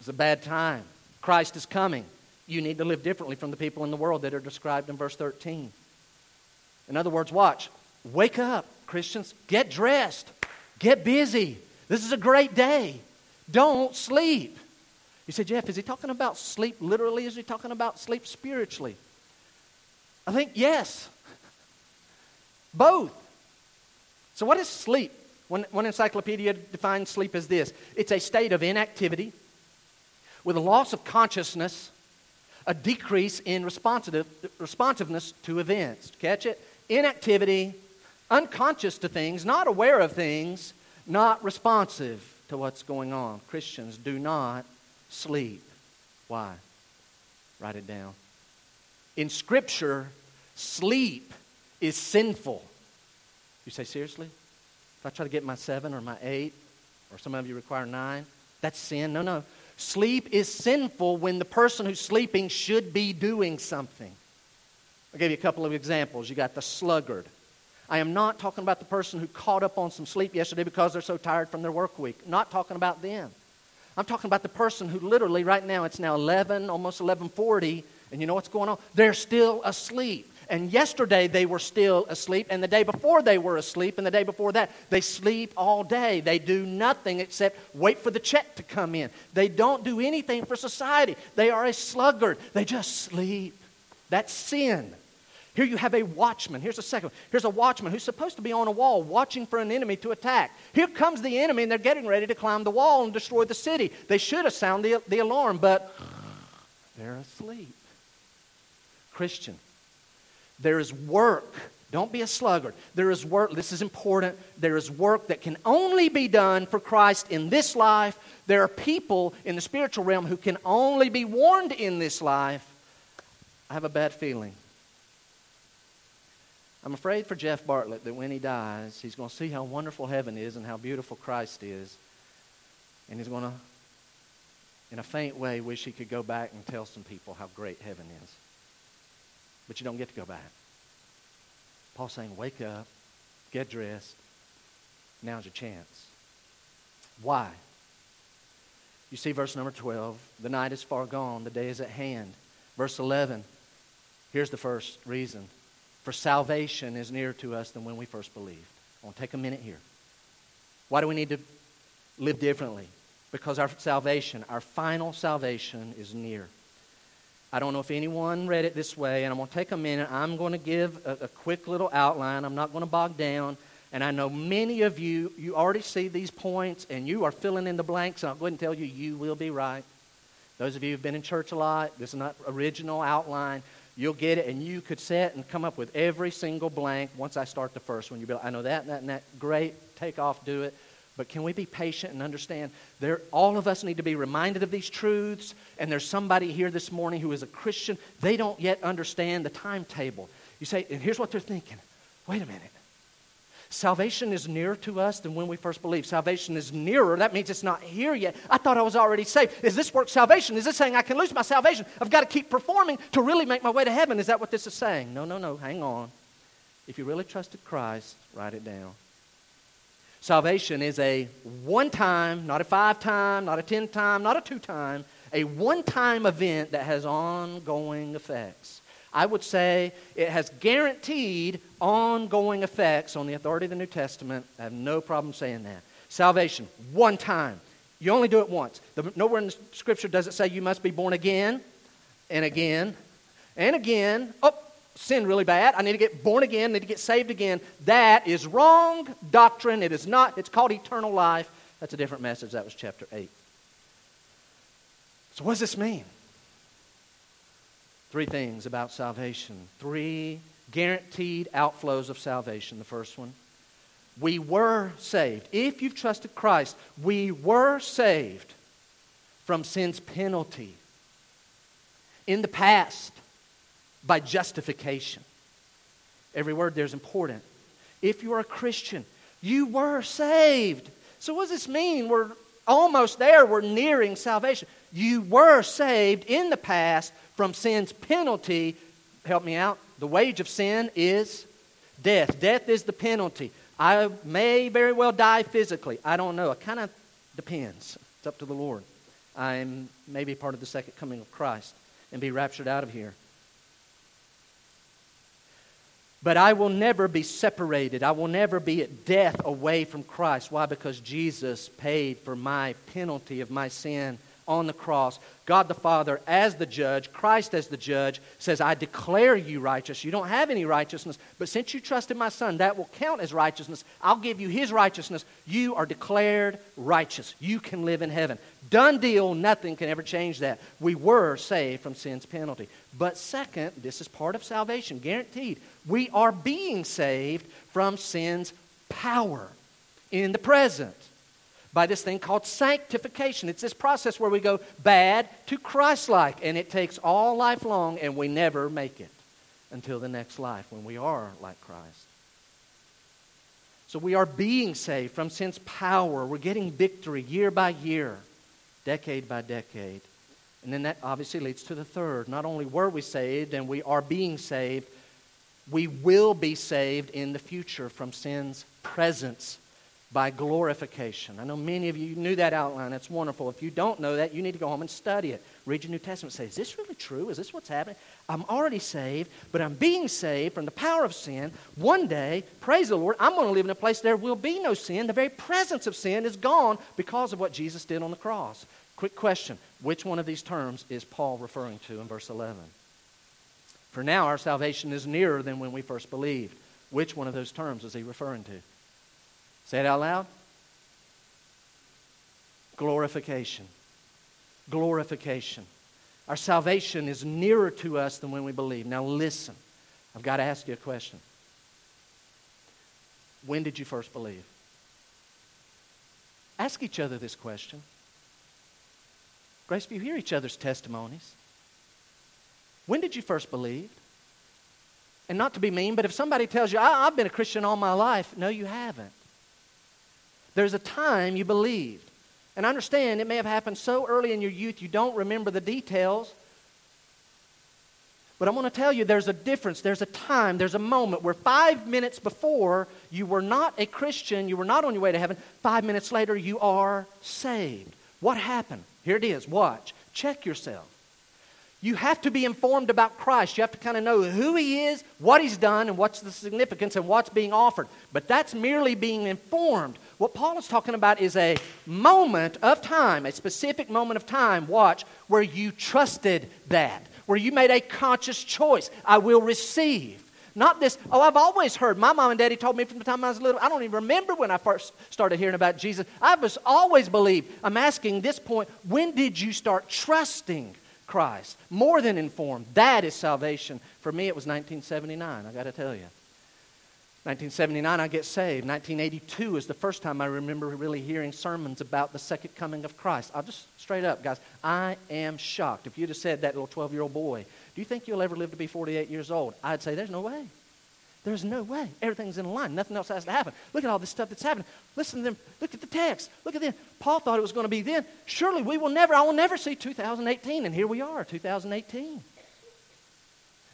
It's a bad time. Christ is coming. You need to live differently from the people in the world that are described in verse 13. In other words, watch. Wake up, Christians. Get dressed. Get busy. This is a great day. Don't sleep. You say, Jeff, is he talking about sleep literally? Is he talking about sleep spiritually? I think yes. Both. So, what is sleep? One, one encyclopedia defines sleep as this it's a state of inactivity with a loss of consciousness, a decrease in responsive, responsiveness to events. Catch it? Inactivity, unconscious to things, not aware of things, not responsive to what's going on. Christians do not sleep. Why? Write it down. In Scripture, sleep is sinful. You say, seriously? If I try to get my seven or my eight, or some of you require nine, that's sin. No, no. Sleep is sinful when the person who's sleeping should be doing something. I'll give you a couple of examples. You got the sluggard. I am not talking about the person who caught up on some sleep yesterday because they're so tired from their work week. Not talking about them. I'm talking about the person who literally right now it's now 11, almost 11:40, and you know what's going on? They're still asleep. And yesterday they were still asleep, and the day before they were asleep, and the day before that they sleep all day. They do nothing except wait for the check to come in. They don't do anything for society. They are a sluggard. They just sleep. That's sin. Here you have a watchman. Here's a second. Here's a watchman who's supposed to be on a wall watching for an enemy to attack. Here comes the enemy and they're getting ready to climb the wall and destroy the city. They should have sounded the, the alarm, but they're asleep. Christian, there is work. Don't be a sluggard. There is work. This is important. There is work that can only be done for Christ in this life. There are people in the spiritual realm who can only be warned in this life. I have a bad feeling I'm afraid for Jeff Bartlett that when he dies, he's going to see how wonderful heaven is and how beautiful Christ is. And he's going to, in a faint way, wish he could go back and tell some people how great heaven is. But you don't get to go back. Paul's saying, wake up, get dressed. Now's your chance. Why? You see verse number 12. The night is far gone, the day is at hand. Verse 11. Here's the first reason for salvation is nearer to us than when we first believed. I want to take a minute here. Why do we need to live differently? because our salvation, our final salvation, is near. I don't know if anyone read it this way, and I'm going to take a minute. I'm going to give a, a quick little outline. I'm not going to bog down. And I know many of you, you already see these points, and you are filling in the blanks, and I'll go ahead and tell you, you will be right. Those of you who've been in church a lot, this is not original outline. You'll get it, and you could set and come up with every single blank once I start the first one. You'll be like, I know that and that and that. Great, take off, do it. But can we be patient and understand there, all of us need to be reminded of these truths? And there's somebody here this morning who is a Christian. They don't yet understand the timetable. You say, and here's what they're thinking wait a minute. Salvation is nearer to us than when we first believed. Salvation is nearer. That means it's not here yet. I thought I was already saved. Is this work salvation? Is this saying I can lose my salvation? I've got to keep performing to really make my way to heaven. Is that what this is saying? No, no, no. Hang on. If you really trusted Christ, write it down. Salvation is a one time, not a five time, not a ten time, not a two time, a one time event that has ongoing effects. I would say it has guaranteed ongoing effects on the authority of the New Testament. I have no problem saying that. Salvation, one time. You only do it once. The, nowhere in the Scripture does it say you must be born again and again and again. Oh, sin really bad. I need to get born again, I need to get saved again. That is wrong doctrine. It is not. It's called eternal life. That's a different message. That was chapter 8. So, what does this mean? Three things about salvation. Three guaranteed outflows of salvation. The first one we were saved. If you've trusted Christ, we were saved from sin's penalty. In the past, by justification. Every word there is important. If you are a Christian, you were saved. So, what does this mean? We're almost there, we're nearing salvation. You were saved in the past from sin's penalty. Help me out. The wage of sin is death. Death is the penalty. I may very well die physically. I don't know. It kind of depends. It's up to the Lord. I'm maybe part of the second coming of Christ and be raptured out of here. But I will never be separated. I will never be at death away from Christ. Why? Because Jesus paid for my penalty of my sin on the cross. God the Father, as the judge, Christ as the judge, says, I declare you righteous. You don't have any righteousness, but since you trusted my Son, that will count as righteousness. I'll give you his righteousness. You are declared righteous. You can live in heaven. Done deal. Nothing can ever change that. We were saved from sin's penalty. But second, this is part of salvation, guaranteed. We are being saved from sin's power in the present by this thing called sanctification. It's this process where we go bad to Christ like, and it takes all life long, and we never make it until the next life when we are like Christ. So we are being saved from sin's power. We're getting victory year by year, decade by decade. And then that obviously leads to the third. Not only were we saved and we are being saved, we will be saved in the future from sin's presence by glorification. I know many of you knew that outline. That's wonderful. If you don't know that, you need to go home and study it. Read your New Testament. Say, is this really true? Is this what's happening? I'm already saved, but I'm being saved from the power of sin. One day, praise the Lord, I'm going to live in a place there will be no sin. The very presence of sin is gone because of what Jesus did on the cross. Quick question Which one of these terms is Paul referring to in verse 11? For now, our salvation is nearer than when we first believed. Which one of those terms is he referring to? Say it out loud. Glorification. Glorification. Our salvation is nearer to us than when we believe. Now, listen. I've got to ask you a question. When did you first believe? Ask each other this question. Grace, you hear each other's testimonies, when did you first believe? And not to be mean, but if somebody tells you, I, have been a Christian all my life, no, you haven't. There's a time you believed. And I understand it may have happened so early in your youth you don't remember the details. But I want to tell you there's a difference. There's a time, there's a moment where five minutes before you were not a Christian, you were not on your way to heaven. Five minutes later, you are saved. What happened? Here it is. Watch. Check yourself. You have to be informed about Christ. You have to kind of know who He is, what He's done, and what's the significance and what's being offered. But that's merely being informed. What Paul is talking about is a moment of time, a specific moment of time, watch, where you trusted that, where you made a conscious choice. I will receive. Not this, oh, I've always heard. My mom and daddy told me from the time I was little. I don't even remember when I first started hearing about Jesus. I was always believed. I'm asking this point, when did you start trusting Christ? More than informed. That is salvation. For me, it was 1979, I got to tell you. 1979, I get saved. 1982 is the first time I remember really hearing sermons about the second coming of Christ. I'll just straight up, guys, I am shocked. If you'd have said that little 12 year old boy, do you think you'll ever live to be 48 years old? I'd say there's no way. There's no way. Everything's in line. Nothing else has to happen. Look at all this stuff that's happening. Listen to them. Look at the text. Look at them. Paul thought it was going to be then. Surely we will never, I will never see 2018. And here we are, 2018.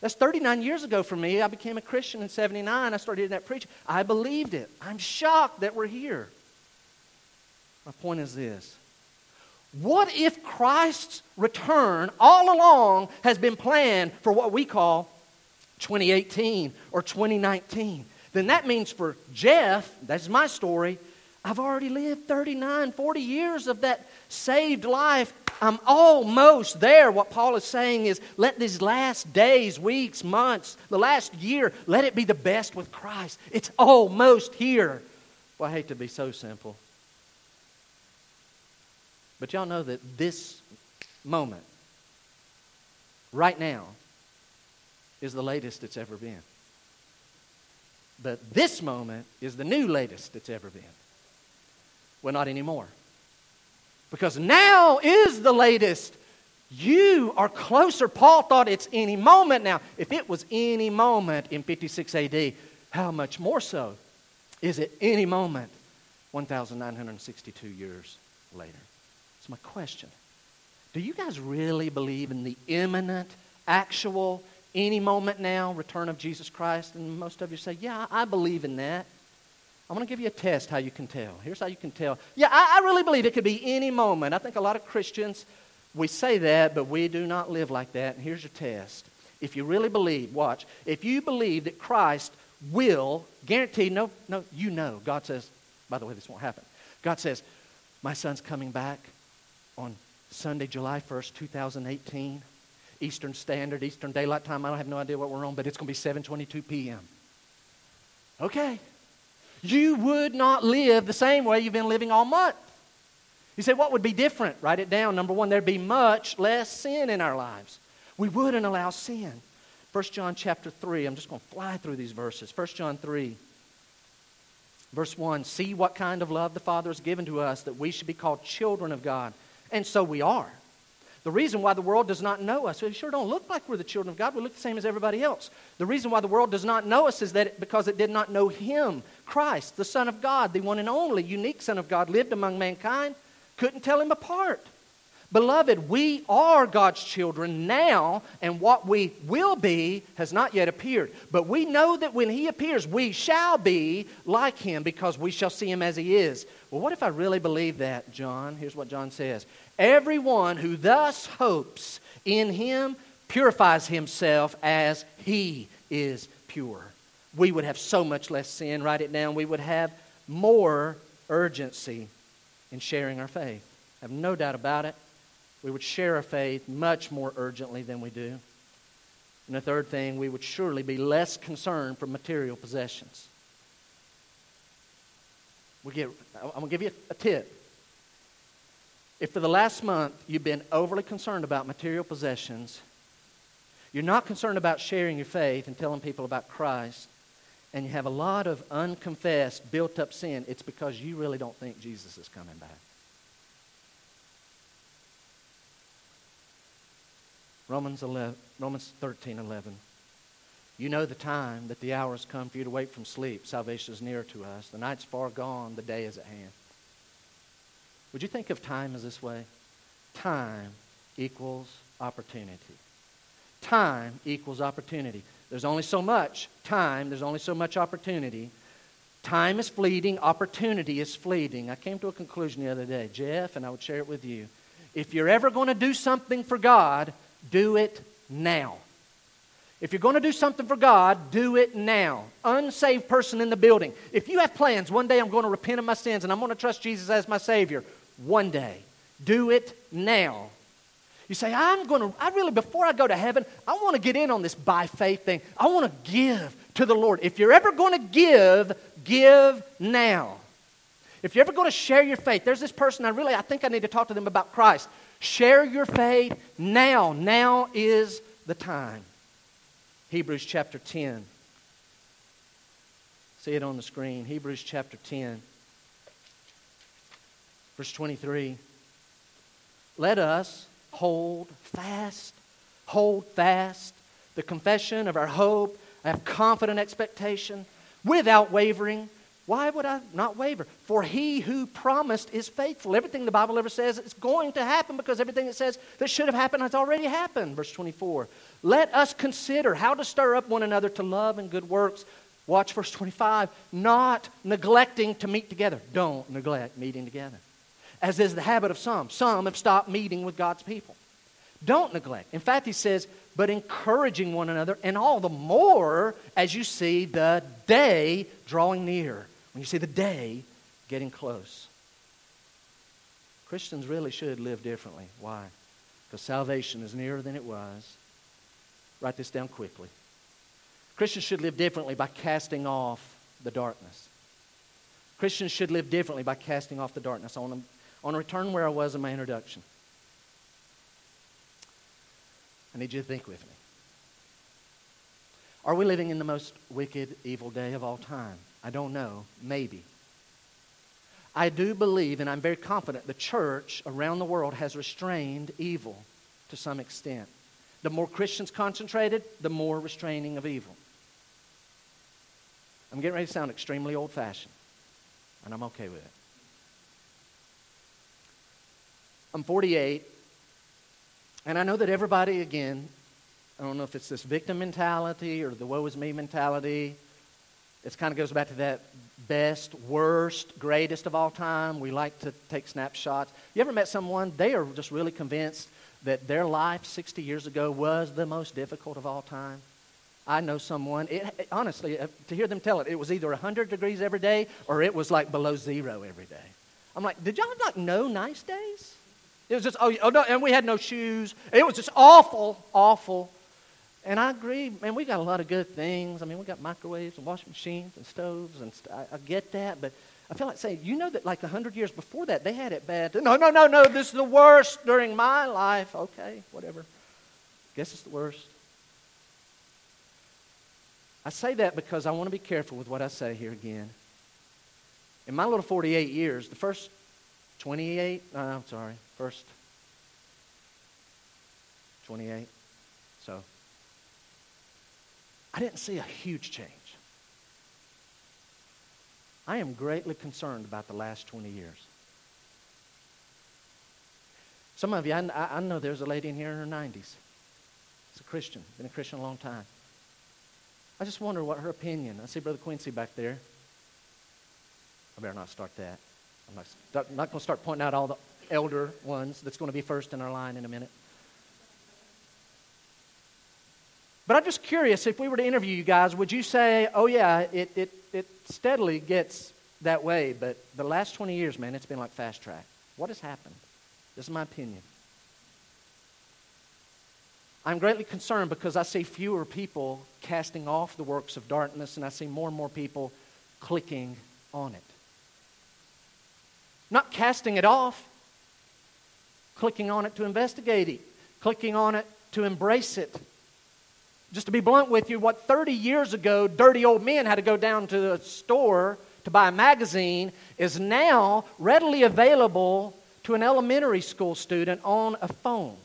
That's 39 years ago for me. I became a Christian in 79. I started hearing that preaching. I believed it. I'm shocked that we're here. My point is this What if Christ's return all along has been planned for what we call 2018 or 2019? Then that means for Jeff, that's my story, I've already lived 39, 40 years of that saved life I'm almost there. What Paul is saying is let these last days, weeks, months, the last year, let it be the best with Christ. It's almost here. Well, I hate to be so simple. But y'all know that this moment, right now, is the latest it's ever been. But this moment is the new latest it's ever been. Well, not anymore. Because now is the latest. You are closer. Paul thought it's any moment now. If it was any moment in 56 AD, how much more so is it any moment 1,962 years later? It's my question. Do you guys really believe in the imminent, actual, any moment now return of Jesus Christ? And most of you say, Yeah, I believe in that. I'm going to give you a test how you can tell. Here's how you can tell. Yeah, I, I, really believe it could be any moment. I think a lot of Christians, we say that, but we do not live like that. And here's your test. If you really believe, watch, if you believe that Christ will, guarantee, no, no, you know. God says, by the way, this won't happen. God says, my son's coming back on Sunday, July 1st, 2018. Eastern Standard, Eastern Daylight Time. I don't have no idea what we're on, but it's going to be 7:22 p.m. Okay, you would not live the same way you've been living all month. You say, what would be different? Write it down. Number one, there'd be much less sin in our lives. We wouldn't allow sin. 1 John chapter 3, I'm just going to fly through these verses. 1 John 3, verse 1 See what kind of love the Father has given to us that we should be called children of God. And so we are. The reason why the world does not know us, we sure don't look like we're the children of God. We look the same as everybody else. The reason why the world does not know us is that it, because it did not know Him, Christ, the Son of God, the one and only unique Son of God, lived among mankind, couldn't tell Him apart. Beloved, we are God's children now, and what we will be has not yet appeared. But we know that when He appears, we shall be like Him because we shall see Him as He is. Well, what if I really believe that, John? Here's what John says Everyone who thus hopes in Him purifies himself as He is pure. We would have so much less sin. Write it down. We would have more urgency in sharing our faith. I have no doubt about it we would share our faith much more urgently than we do. And the third thing, we would surely be less concerned for material possessions. We get, I'm going to give you a tip. If for the last month you've been overly concerned about material possessions, you're not concerned about sharing your faith and telling people about Christ, and you have a lot of unconfessed, built up sin, it's because you really don't think Jesus is coming back. Romans 11, Romans 13, 11. You know the time that the hour has come for you to wake from sleep. Salvation is near to us. The night's far gone. The day is at hand. Would you think of time as this way? Time equals opportunity. Time equals opportunity. There's only so much time, there's only so much opportunity. Time is fleeting, opportunity is fleeting. I came to a conclusion the other day, Jeff, and I would share it with you. If you're ever going to do something for God, do it now. If you're going to do something for God, do it now. Unsaved person in the building. If you have plans, one day I'm going to repent of my sins and I'm going to trust Jesus as my Savior, one day. Do it now. You say, I'm going to, I really, before I go to heaven, I want to get in on this by faith thing. I want to give to the Lord. If you're ever going to give, give now. If you're ever going to share your faith, there's this person I really, I think I need to talk to them about Christ. Share your faith now. Now is the time. Hebrews chapter 10. See it on the screen. Hebrews chapter 10, verse 23. Let us hold fast, hold fast the confession of our hope, have confident expectation without wavering. Why would I not waver? For he who promised is faithful. Everything the Bible ever says is going to happen because everything it says that should have happened has already happened. Verse 24. Let us consider how to stir up one another to love and good works. Watch verse 25. Not neglecting to meet together. Don't neglect meeting together as is the habit of some. Some have stopped meeting with God's people. Don't neglect. In fact, he says, but encouraging one another, and all the more as you see the day drawing near. When you see the day getting close. Christians really should live differently. Why? Because salvation is nearer than it was. Write this down quickly. Christians should live differently by casting off the darkness. Christians should live differently by casting off the darkness. I want to I want to return where I was in my introduction. I need you to think with me. Are we living in the most wicked, evil day of all time? I don't know. Maybe. I do believe, and I'm very confident, the church around the world has restrained evil to some extent. The more Christians concentrated, the more restraining of evil. I'm getting ready to sound extremely old fashioned, and I'm okay with it. I'm 48, and I know that everybody, again, I don't know if it's this victim mentality or the woe is me mentality. It kind of goes back to that best, worst, greatest of all time. We like to take snapshots. You ever met someone, they are just really convinced that their life 60 years ago was the most difficult of all time? I know someone, it, it, honestly, uh, to hear them tell it, it was either 100 degrees every day or it was like below zero every day. I'm like, did y'all not know nice days? It was just, oh, oh no, and we had no shoes. It was just awful, awful. And I agree, man, we got a lot of good things. I mean, we got microwaves and washing machines and stoves, and st- I, I get that, but I feel like saying, you know that like 100 years before that, they had it bad. No, no, no, no, this is the worst during my life. Okay, whatever. Guess it's the worst. I say that because I want to be careful with what I say here again. In my little 48 years, the first 28, uh, I'm sorry, first 28. So I didn't see a huge change. I am greatly concerned about the last 20 years. Some of you, I, I know there's a lady in here in her 90s. It's a Christian, been a Christian a long time. I just wonder what her opinion. I see Brother Quincy back there. I better not start that. I'm not, not going to start pointing out all the elder ones that's going to be first in our line in a minute. But I'm just curious if we were to interview you guys, would you say, oh, yeah, it, it, it steadily gets that way, but the last 20 years, man, it's been like fast track? What has happened? This is my opinion. I'm greatly concerned because I see fewer people casting off the works of darkness, and I see more and more people clicking on it. Not casting it off, clicking on it to investigate it, clicking on it to embrace it. Just to be blunt with you, what 30 years ago dirty old men had to go down to the store to buy a magazine is now readily available to an elementary school student on a phone.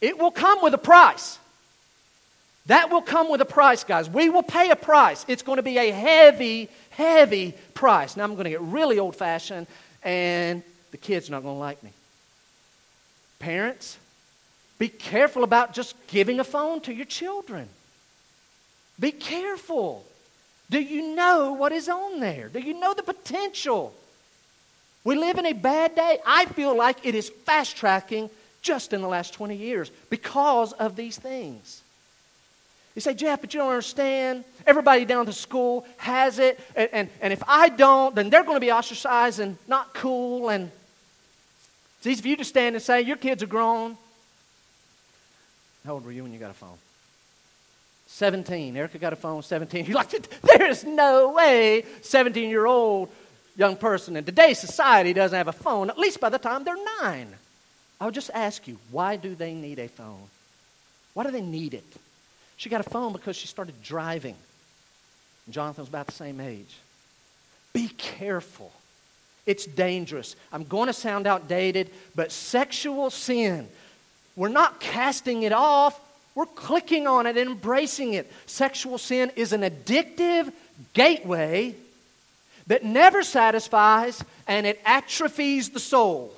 It will come with a price. That will come with a price, guys. We will pay a price. It's going to be a heavy, heavy price. Now, I'm going to get really old fashioned, and the kids are not going to like me. Parents, be careful about just giving a phone to your children. Be careful. Do you know what is on there? Do you know the potential? We live in a bad day. I feel like it is fast tracking just in the last 20 years because of these things. You say, Jeff, but you don't understand. Everybody down to school has it. And, and, and if I don't, then they're going to be ostracized and not cool. And it's easy for you to stand and say, Your kids are grown. How old were you when you got a phone? 17. Erica got a phone, 17. You're like, There's no way 17 year old young person in today's society doesn't have a phone, at least by the time they're nine. I would just ask you, why do they need a phone? Why do they need it? She got a phone because she started driving. Jonathan was about the same age. Be careful. It's dangerous. I'm going to sound outdated, but sexual sin, we're not casting it off, we're clicking on it and embracing it. Sexual sin is an addictive gateway that never satisfies and it atrophies the soul.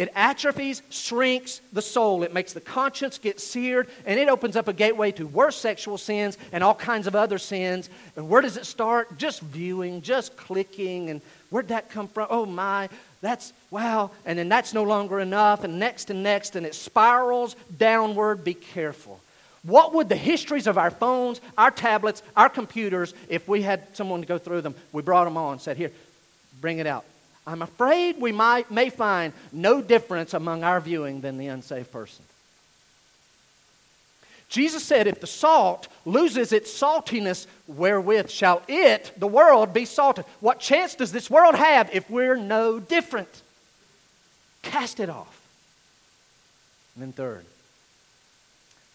It atrophies, shrinks the soul. It makes the conscience get seared, and it opens up a gateway to worse sexual sins and all kinds of other sins. And where does it start? Just viewing, just clicking. And where'd that come from? Oh my, that's wow. And then that's no longer enough, and next and next, and it spirals downward. Be careful. What would the histories of our phones, our tablets, our computers, if we had someone to go through them, we brought them on, said, Here, bring it out. I'm afraid we might, may find no difference among our viewing than the unsaved person. Jesus said, If the salt loses its saltiness, wherewith shall it, the world, be salted? What chance does this world have if we're no different? Cast it off. And then, third,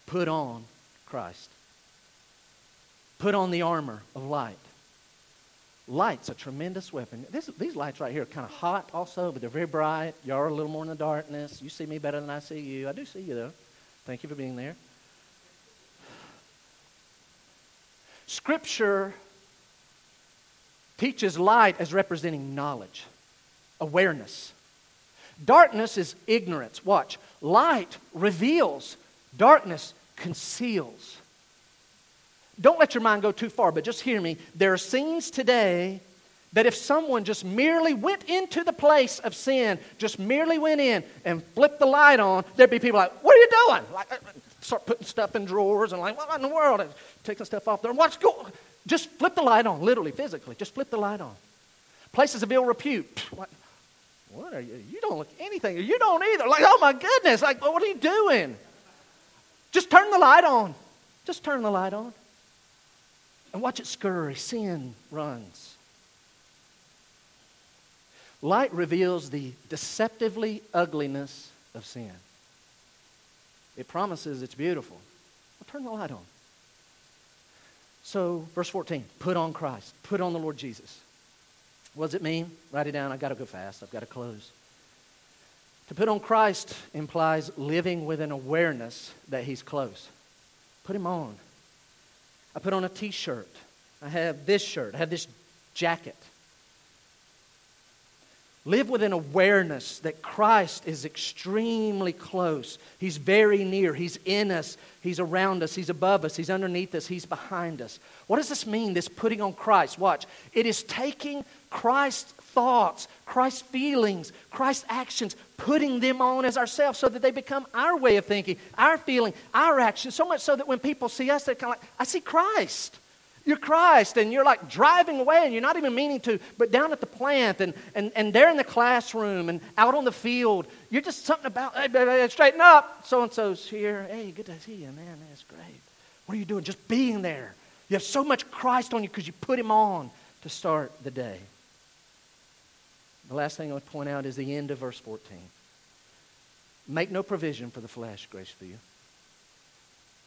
put on Christ. Put on the armor of light. Light's a tremendous weapon. This, these lights right here are kind of hot also, but they're very bright. You are a little more in the darkness. You see me better than I see you. I do see you, though. Thank you for being there. Scripture teaches light as representing knowledge, awareness. Darkness is ignorance. Watch. Light reveals, darkness conceals. Don't let your mind go too far, but just hear me. There are scenes today that if someone just merely went into the place of sin, just merely went in and flipped the light on, there'd be people like, What are you doing? Like, uh, start putting stuff in drawers and like, What in the world? And taking stuff off there. What's going Just flip the light on, literally, physically. Just flip the light on. Places of ill repute. What are you? You don't look anything. You don't either. Like, oh my goodness. Like, what are you doing? Just turn the light on. Just turn the light on. And watch it scurry. Sin runs. Light reveals the deceptively ugliness of sin. It promises it's beautiful. Well, turn the light on. So, verse 14 put on Christ, put on the Lord Jesus. What does it mean? Write it down. I've got to go fast, I've got to close. To put on Christ implies living with an awareness that He's close. Put Him on. I put on a t shirt. I have this shirt. I have this jacket. Live with an awareness that Christ is extremely close. He's very near. He's in us. He's around us. He's above us. He's underneath us. He's behind us. What does this mean, this putting on Christ? Watch. It is taking Christ's thoughts, Christ's feelings, Christ's actions, putting them on as ourselves so that they become our way of thinking, our feeling, our actions. So much so that when people see us, they're kind of like, I see Christ you're Christ, and you're like driving away, and you're not even meaning to, but down at the plant, and, and, and there in the classroom, and out on the field, you're just something about, hey, baby, straighten up. So and so's here. Hey, good to see you, man. That's great. What are you doing? Just being there. You have so much Christ on you because you put him on to start the day. The last thing I would point out is the end of verse 14. Make no provision for the flesh, Graceview.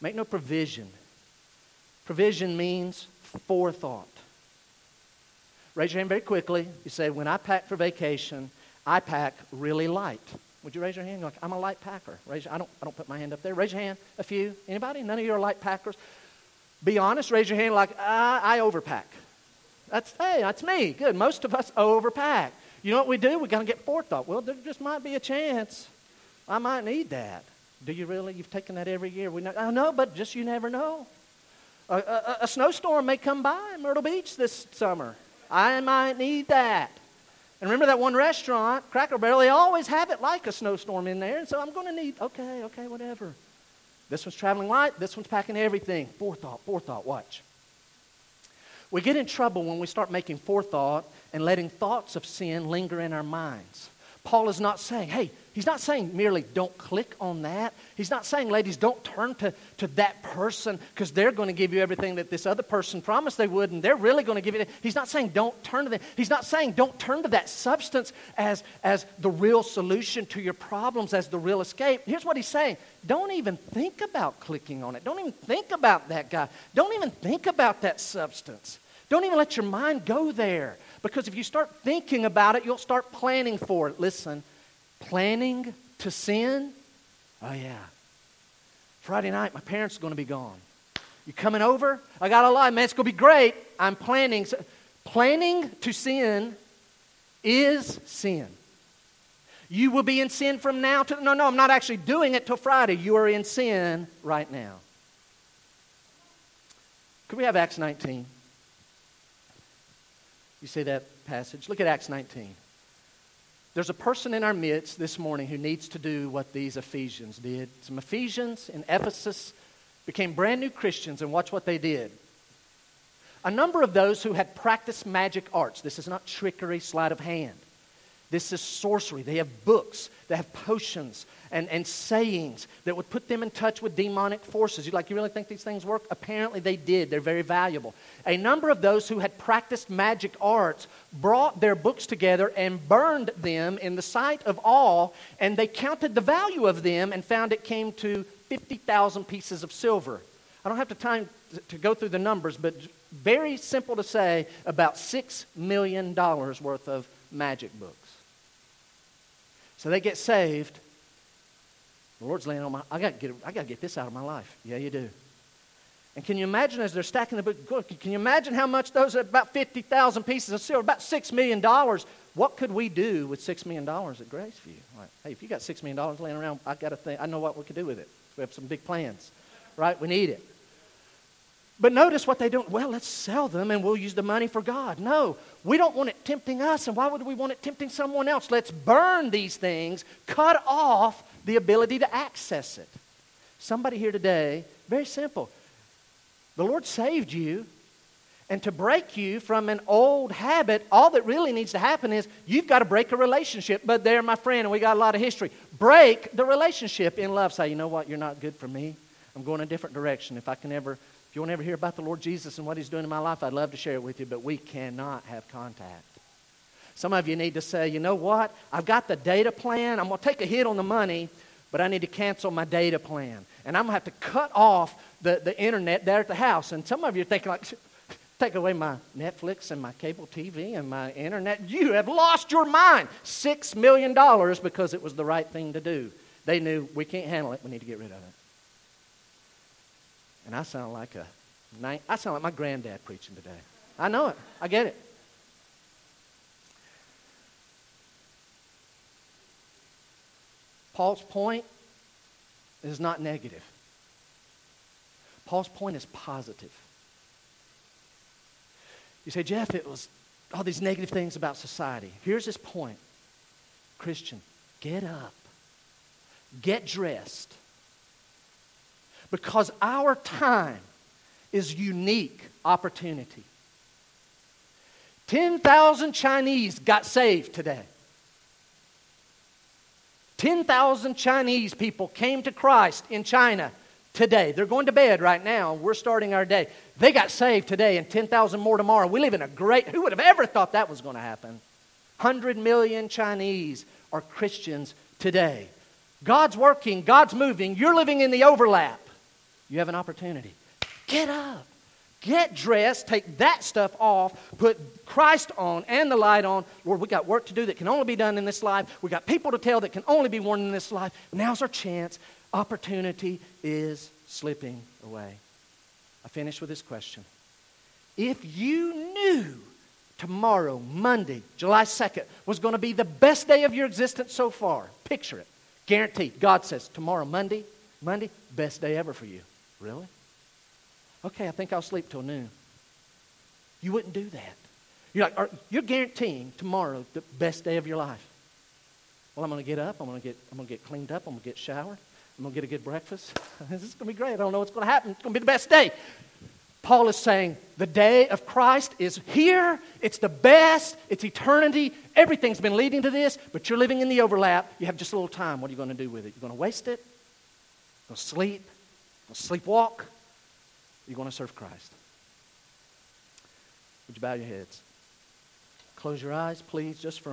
Make no provision Provision means forethought. Raise your hand very quickly. You say, when I pack for vacation, I pack really light. Would you raise your hand? Like, I'm a light packer. Raise I, don't, I don't put my hand up there. Raise your hand. A few. Anybody? None of you are light packers? Be honest. Raise your hand like, I, I overpack. That's, hey, that's me. Good. Most of us overpack. You know what we do? We're going to get forethought. Well, there just might be a chance. I might need that. Do you really? You've taken that every year. We know, I know, but just you never know. A, a, a snowstorm may come by Myrtle Beach this summer. I might need that. And remember that one restaurant, Cracker Barrel, they always have it like a snowstorm in there. And so I'm going to need, okay, okay, whatever. This one's traveling light, this one's packing everything. Forethought, forethought, watch. We get in trouble when we start making forethought and letting thoughts of sin linger in our minds. Paul is not saying, hey, he's not saying merely don't click on that. He's not saying, ladies, don't turn to, to that person because they're going to give you everything that this other person promised they would and they're really going to give you. He's not saying don't turn to them. He's not saying don't turn to that substance as, as the real solution to your problems, as the real escape. Here's what he's saying don't even think about clicking on it. Don't even think about that guy. Don't even think about that substance. Don't even let your mind go there. Because if you start thinking about it, you'll start planning for it. Listen, planning to sin? Oh, yeah. Friday night, my parents are going to be gone. You coming over? I got a lie, man. It's going to be great. I'm planning. Planning to sin is sin. You will be in sin from now to. No, no, I'm not actually doing it till Friday. You are in sin right now. Could we have Acts 19? You see that passage? Look at Acts 19. There's a person in our midst this morning who needs to do what these Ephesians did. Some Ephesians in Ephesus became brand new Christians, and watch what they did. A number of those who had practiced magic arts, this is not trickery, sleight of hand. This is sorcery. They have books, they have potions and, and sayings that would put them in touch with demonic forces. You like, you really think these things work? Apparently they did. They're very valuable. A number of those who had practiced magic arts brought their books together and burned them in the sight of all, and they counted the value of them and found it came to 50,000 pieces of silver. I don't have the time to go through the numbers, but very simple to say about $6 million worth of magic books. So they get saved. The Lord's laying on my, I got to get, I got to get this out of my life. Yeah, you do. And can you imagine as they're stacking the book, can you imagine how much those are about 50,000 pieces of silver, about $6 million. What could we do with $6 million at Graceview? Like, hey, if you got $6 million laying around, I got to think, I know what we could do with it. We have some big plans, right? We need it. But notice what they don't. Well, let's sell them and we'll use the money for God. No, we don't want it tempting us. And why would we want it tempting someone else? Let's burn these things, cut off the ability to access it. Somebody here today, very simple. The Lord saved you, and to break you from an old habit, all that really needs to happen is you've got to break a relationship. But there, my friend, and we got a lot of history. Break the relationship in love. Say, you know what? You're not good for me. I'm going a different direction. If I can ever if you want to ever hear about the Lord Jesus and what He's doing in my life, I'd love to share it with you, but we cannot have contact. Some of you need to say, you know what? I've got the data plan. I'm going to take a hit on the money, but I need to cancel my data plan. And I'm going to have to cut off the, the internet there at the house. And some of you are thinking, like, take away my Netflix and my cable TV and my internet. You have lost your mind. Six million dollars because it was the right thing to do. They knew we can't handle it. We need to get rid of it. And I sound like a, I sound like my granddad preaching today. I know it. I get it. Paul's point is not negative. Paul's point is positive. You say, Jeff, it was all these negative things about society. Here's his point Christian, get up, get dressed, because our time is unique opportunity. 10,000 Chinese got saved today. 10,000 Chinese people came to Christ in China today. They're going to bed right now. We're starting our day. They got saved today and 10,000 more tomorrow. We live in a great, who would have ever thought that was going to happen? 100 million Chinese are Christians today. God's working, God's moving. You're living in the overlap. You have an opportunity. Get up. Get dressed, take that stuff off, put Christ on and the light on. Lord, we got work to do that can only be done in this life. We got people to tell that can only be warned in this life. Now's our chance. Opportunity is slipping away. I finish with this question. If you knew tomorrow, Monday, July 2nd, was going to be the best day of your existence so far, picture it. Guaranteed. God says, tomorrow, Monday, Monday, best day ever for you. Really? Okay, I think I'll sleep till noon. You wouldn't do that. You're like, are, you're guaranteeing tomorrow the best day of your life. Well, I'm going to get up. I'm going to get, I'm going to get cleaned up. I'm going to get showered. I'm going to get a good breakfast. this is going to be great. I don't know what's going to happen. It's going to be the best day. Paul is saying the day of Christ is here. It's the best. It's eternity. Everything's been leading to this, but you're living in the overlap. You have just a little time. What are you going to do with it? You're going to waste it? You're going to sleep? Sleepwalk? You're going to serve Christ. Would you bow your heads? Close your eyes, please, just for